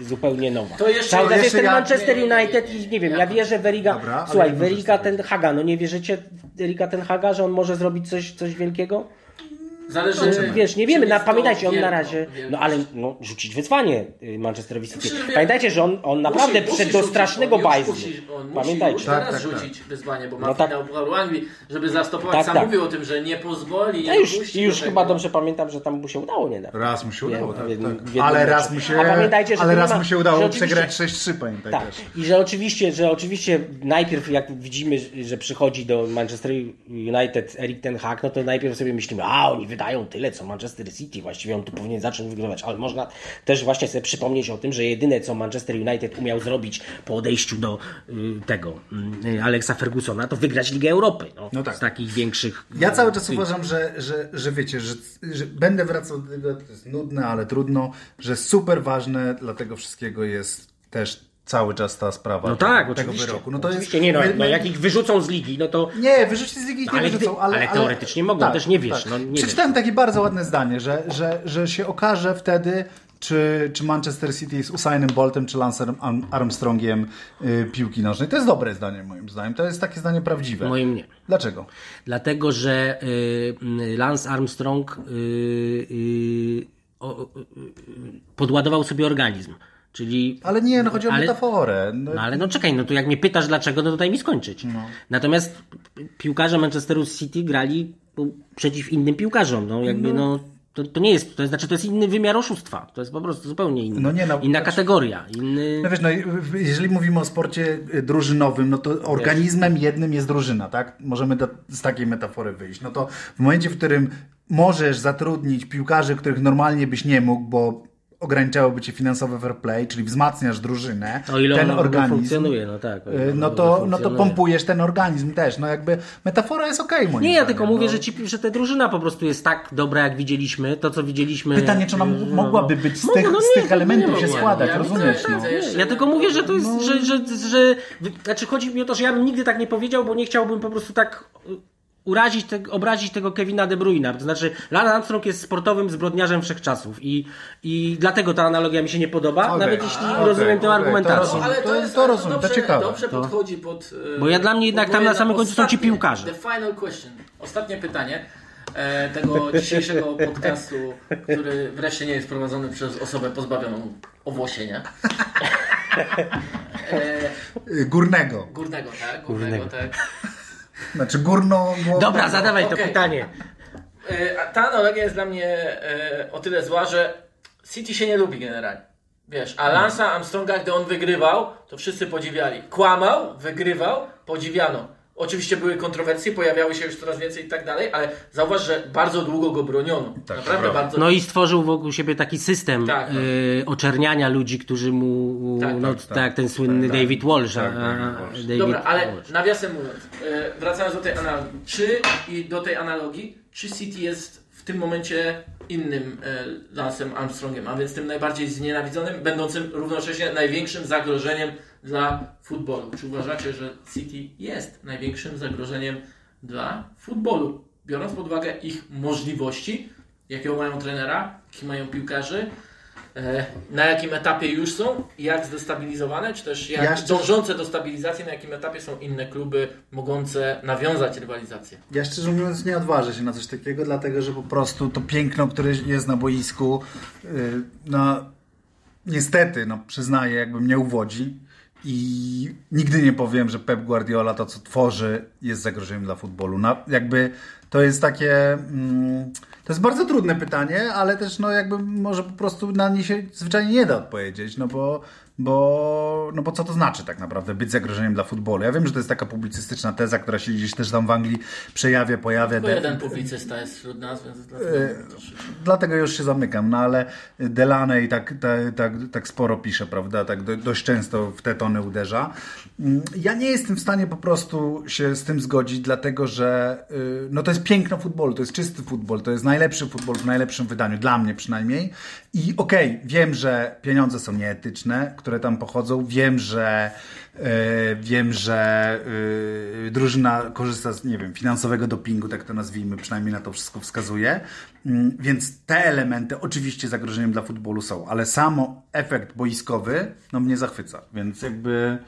y, zupełnie nowa. To jeszcze- Cały czas jest ten ja- Manchester United i nie wiem, ja- ja wierzę w Eriga, Dobra, słuchaj, zrobić? ten Haga, no nie wierzycie Erika ten Haga, że on może zrobić coś, coś wielkiego? Zależy, Znaczy, wiesz, nie wiemy, na, pamiętajcie, on na razie, wielkość. no ale no, rzucić wyzwanie y, Manchesterowi City. Znaczy, wie- Pamiętajcie, że on, on naprawdę Musi- przyszedł musi do strasznego on już bajzlu. musi- On musi Pamiętajcie. już teraz Tak, tak, tak. rzucić wyzwanie, bo ma No tak. finał Anglii, żeby zastopować. Tak, Sam tak. mówił o tym, że nie pozwoli. Ja już, już chyba dobrze pamiętam, że tam mu się udało nie Raz mu się udało, tak, tak. Ale raz mu się, A pamiętajcie, że ale raz ma- mu się udało przegrać 6-3, pamiętaj Tak. też. I że oczywiście, że oczywiście najpierw jak widzimy, że przychodzi do Manchester United Erik Ten Hag, no to najpierw sobie myślimy, a oni wydają tyle co Manchester City, właściwie on tu powinien zacząć wygrywać, ale można też właśnie sobie przypomnieć o tym, że jedyne co Manchester United umiał zrobić po odejściu do y, tego y, Alexa Fergusona, to wygrać Ligę Europy. No, No tak. Z takich większych... Ja cały czas uważam, że, że, że wiecie, że, że będę wracał do tego, to jest nudne, ale trudno, że super ważne dla tego wszystkiego jest też cały czas ta sprawa No tak, tego oczywiście. wyroku. No to oczywiście jest, nie, no, my- no jak ich wyrzucą z ligi, no to Nie, wyrzucić z ligi ich nie Ale wyrzucą, gdy- ale, ale teoretycznie mogą, też nie wiesz, no nie. Przeczytałem takie bardzo ładne zdanie, że, że, że się okaże wtedy, czy, czy Manchester City jest Usainem Boltem, czy Lance Arm- Armstrongiem y, piłki nożnej. To jest dobre zdanie moim zdaniem. To jest takie zdanie prawdziwe. moim nie. Dlaczego? Dlatego, że y, y, Lance Armstrong y, y, o, podładował sobie organizm. Czyli. Ale nie, no chodzi o Ale- metaforę. No, No ale no czekaj, no to jak mnie pytasz dlaczego, no to daj mi skończyć. Natomiast piłkarze Manchesteru City grali no, przeciw innym piłkarzom. No jakby no. to, to nie jest, to jest, znaczy to jest inny wymiar oszustwa. To jest po prostu zupełnie inny. No nie, no, inna znaczy- kategoria. Inny... No wiesz, no, jeżeli mówimy o sporcie y, drużynowym, no to organizmem jednym jest drużyna, tak? Możemy do, z takiej metafory wyjść. No to w momencie, w którym możesz zatrudnić piłkarzy, których normalnie byś nie mógł, bo ograniczałoby cię finansowe fair play, czyli wzmacniasz drużynę, O ile ten organizm, funkcjonuje, no tak. y, no to, no to pompujesz ten organizm też. No jakby metafora jest okej moim Nie, ja zdaniem, tylko mówię, no. że, ci, że ta drużyna po prostu jest tak dobra, jak widzieliśmy. To, co widzieliśmy. Pytanie, czy ona no, mogłaby być z tych, no z nie, tych no elementów się składać, Ja rozumiesz? No. Ja tylko mówię, że to jest, że, że, że, Znaczy chodzi mi o to, że ja bym nigdy tak nie powiedział, bo nie chciałbym po prostu tak urazić, te, obrazić tego Kevina De Bruyna. To znaczy, Lance Armstrong jest sportowym zbrodniarzem wszechczasów i, i dlatego ta analogia mi się nie podoba, Okej. nawet jeśli A, rozumiem okej, tę to argumentację. rozumiem. ale to, To- jest to rozumiem, to dobrze, ciekawe. Dobrze To- podchodzi pod. e, Bo ja dla mnie jednak tam na samym końcu są ci piłkarze. The final question. Ostatnie pytanie e, tego dzisiejszego podcastu, który wreszcie nie jest prowadzony przez osobę pozbawioną owłosienia. E, Górnego. górnego, tak? Górnego, tak. Znaczy górno... Dobra, zadawaj to pytanie. E, a ta analogia jest dla mnie e, o tyle zła, że City się nie lubi generalnie. Wiesz, a Lansa Armstronga, gdy on wygrywał, to wszyscy podziwiali. Kłamał, wygrywał, podziwiano. Oczywiście były kontrowersje, pojawiały się już coraz więcej i tak dalej, ale zauważ, że bardzo długo go broniono. Tak, Naprawdę prawda. bardzo. No i stworzył wokół siebie taki system Tak, tak. y, oczerniania ludzi, którzy mu, Tak, no tak, tak, tak. ten słynny Tak, David Walsh. tak, a- Walsh. David Dobra, ale Walsh. nawiasem mówiąc, e, wracając do tej analogii, czy i do tej analogii, czy City jest w tym momencie innym e, Lansem Armstrongiem, a więc tym najbardziej znienawidzonym, będącym równocześnie największym zagrożeniem dla futbolu. Czy uważacie, że City jest największym zagrożeniem dla futbolu, biorąc pod uwagę ich możliwości, jakiego mają trenera, jakich mają piłkarzy, e, na jakim etapie już są, jak zdestabilizowane, czy też jak Ja dążące do stabilizacji, na jakim etapie są inne kluby mogące nawiązać rywalizację. Ja szczerze mówiąc nie odważę się na coś takiego, dlatego że po prostu to piękno, które jest na boisku, yy, no niestety, no przyznaję, jakby mnie uwodzi i nigdy nie powiem, że Pep Guardiola to, co tworzy, jest zagrożeniem dla futbolu. No, jakby to jest takie... Mm, to jest bardzo trudne pytanie, ale też no jakby może po prostu na nie się zwyczajnie nie da odpowiedzieć, no bo, bo, no bo co to znaczy tak naprawdę być zagrożeniem dla futbolu? Ja wiem, że to jest taka publicystyczna teza, która się gdzieś też tam w Anglii przejawia, pojawia. Tylko De- jeden publicysta jest wśród nas, więc E, dlatego troszeczkę. Dlatego już się zamykam, no ale Delaney tak, tak, tak, tak sporo pisze, prawda? Tak do, dość często w te tony uderza. Mm, Ja nie jestem w stanie po prostu się z tym zgodzić, dlatego że y, no to jest piękno futbolu, to jest czysty futbol, to jest najlepszy futbol w najlepszym wydaniu, dla mnie przynajmniej. I okej, wiem, że pieniądze są nieetyczne, które tam pochodzą, wiem, że E, Wiem, że e, drużyna korzysta z, nie wiem, finansowego dopingu, tak to nazwijmy, przynajmniej na to wszystko wskazuje. Mm, Więc te elementy oczywiście zagrożeniem dla futbolu są, ale samo efekt boiskowy no, mnie zachwyca. Więc jakby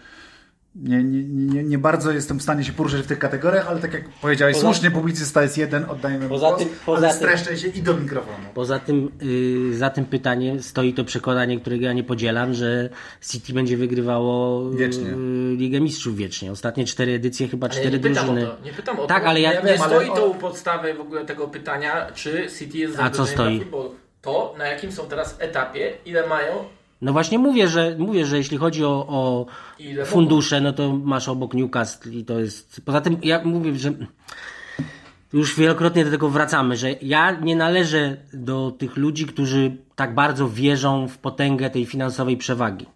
nie, nie, nie, nie bardzo jestem w stanie się poruszać w tych kategoriach, ale tak jak powiedziałeś, Poza- słusznie publicysta jest jeden, oddajemy Poza głos, tym- poza ale tym- streszczę się i do mikrofonu. Poza tym, y, za tym pytaniem stoi to przekonanie, którego ja nie podzielam, że City będzie wygrywało Wiecznie. Ligę Mistrzów wiecznie. Ostatnie cztery edycje, chyba Ale ja cztery nie pytam drużyny. o to. Nie pytam o tak, to. ale ja, Ja Nie wiem, ale stoi o- to u podstawy w ogóle tego pytania, czy City jest A co zagrożeniem stoi? To, na jakim są teraz etapie, ile mają No właśnie mówię, że mówię, że jeśli chodzi o, o fundusze, no to masz obok Newcastle i to jest. Poza tym ja mówię, że już wielokrotnie do tego wracamy, że ja nie należę do tych ludzi, którzy tak bardzo wierzą w potęgę tej finansowej przewagi.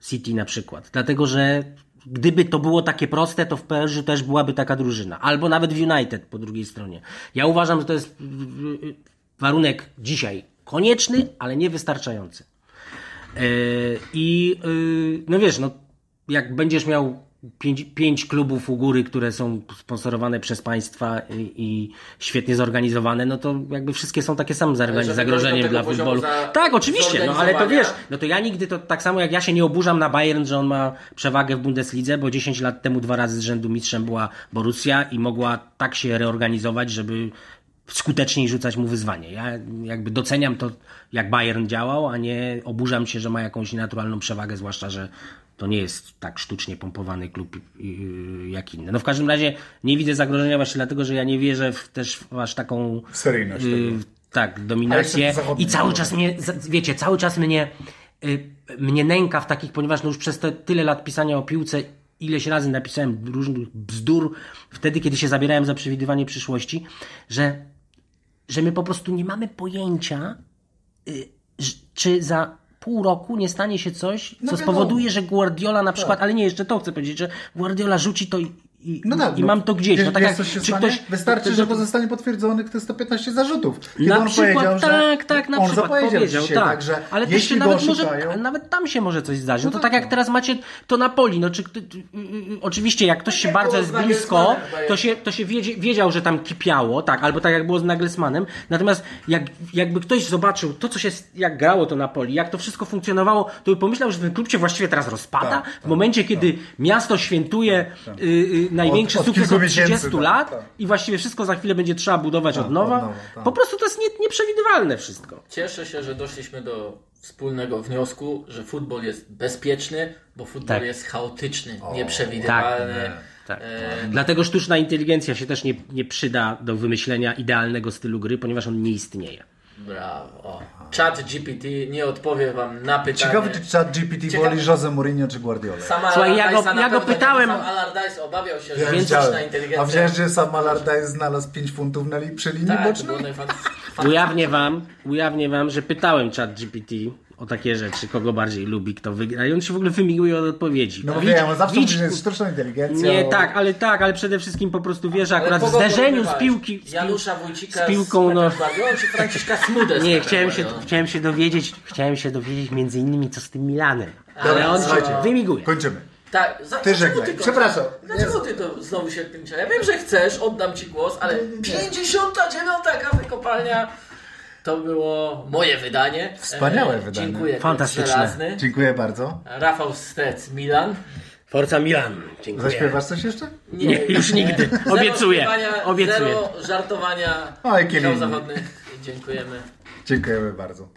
City na przykład. Dlatego, że gdyby to było takie proste, to w PSG też byłaby taka drużyna. Albo nawet w United po drugiej stronie. Ja uważam, że to jest warunek dzisiaj konieczny, ale niewystarczający. Yy, I yy, no wiesz, no, jak będziesz miał pięć, pięć klubów u góry, które są sponsorowane przez państwa i, i świetnie zorganizowane, no to jakby wszystkie są takie same zagrożeniem do dla futbolu. Tak, oczywiście, no ale to wiesz, no to ja nigdy to tak samo jak ja się nie oburzam na Bayern, że on ma przewagę w Bundeslidze, bo 10 lat temu dwa razy z rzędu mistrzem była Borussia i mogła tak się reorganizować, żeby skuteczniej rzucać mu wyzwanie. Ja jakby doceniam to, jak Bayern działał, a nie oburzam się, że ma jakąś naturalną przewagę, zwłaszcza, że to nie jest tak sztucznie pompowany klub yy, jak inne. No w każdym razie nie widzę zagrożenia właśnie dlatego, że ja nie wierzę w też w aż taką seryjność yy, tak, dominację i cały czas mnie, wiecie, cały czas mnie y, mnie nęka w takich, ponieważ no już przez te tyle lat pisania o piłce ileś razy napisałem różnych bzdur wtedy, kiedy się zabierałem za przewidywanie przyszłości, że, że my po prostu nie mamy pojęcia, y, czy za pół roku nie stanie się coś, co No spowoduje, że Guardiola na przykład, ale nie, jeszcze to chcę powiedzieć, że Guardiola rzuci to i, i, No tak, i no, mam to gdzieś. Wiesz, no tak wiesz, jak, czy ktoś, Wystarczy, to- że to- zostanie potwierdzonych te 115 zarzutów. Kiedy na on przykład, powiedział, że tak, tak, na on przykład zapowiedział powiedział, dzisiaj, tak. także ale jeśli się nawet, może, nawet tam się może coś zdarzyć. No, to tak, tak jak no. teraz macie to Napoli, no czy kto- y, y, y, oczywiście jak ktoś się bardzo jest z blisko, to się, to się wiedział, że tam kipiało, tak, albo tak jak było z Nagelsmannem. Natomiast jak, jakby ktoś zobaczył to, co się, jak grało to Napoli, jak to wszystko funkcjonowało, to by pomyślał, że ten klub się właściwie teraz rozpada. Tak, w momencie, kiedy miasto świętuje największy Od- od sukces od 30 miesięcy, tak, lat tak. i właściwie wszystko za chwilę będzie trzeba budować od nowa. od nowa, tak. Po prostu to jest nie, nieprzewidywalne wszystko. Cieszę się, że doszliśmy do wspólnego wniosku, że futbol jest bezpieczny, bo futbol Tak. jest chaotyczny, nieprzewidywalny. Tak. E, Dlatego sztuczna inteligencja się też nie, nie przyda do wymyślenia idealnego stylu gry, ponieważ on nie istnieje. Brawo. Chat GPT nie odpowie wam na pytanie. Ciekawy, czy chat GPT Ciekawe- woli Jose Mourinho czy Guardiola. Sama Słuchaj, ja go- ja go pytałem- Sam Allardyce obawiał się, że sztuczna inteligencja... A widziałeś, że sam Allardyce znalazł 5 funtów na li- przy linii tak, to bocznej? Ujawnię wam, ujawnię wam, że pytałem chat GPT o takie rzeczy, kogo bardziej lubi, kto wygra i on się w ogóle wymiguje od odpowiedzi. No bo Widz- wiem, on zawsze widz- mówi, że jest sztuczną inteligencją. Nie, tak, ale tak, ale przede wszystkim po prostu wie, że Ale akurat w zderzeniu z piłki... Z pił... Janusza Wójcika z piłką, z no. Guardiolą czy Franciszka Smudę z Nie, chciałem się, Guardiolą? chciałem się dowiedzieć, chciałem się dowiedzieć między innymi co z tym Milanem. Ale Dobra, on się wymiguje. Kończymy. Tak, za, Ty dlaczego żegnaj. ty to- Przepraszam. Dlaczego ty to znowu się tym Ja wiem, że chcesz, oddam ci głos, ale 59. kawy kopalnia to było moje wydanie. Wspaniałe E, wydanie. Dziękuję. Fantastyczne. Żelazny. Dziękuję bardzo. Rafał Strec Milan. Forza Milan. Dziękuję. Zaśpiewasz coś jeszcze? Nie, już nigdy. Zero Obiecuję. Obiecuję. Zero żartowania. Michał Zawodny. Dziękujemy. Dziękujemy bardzo.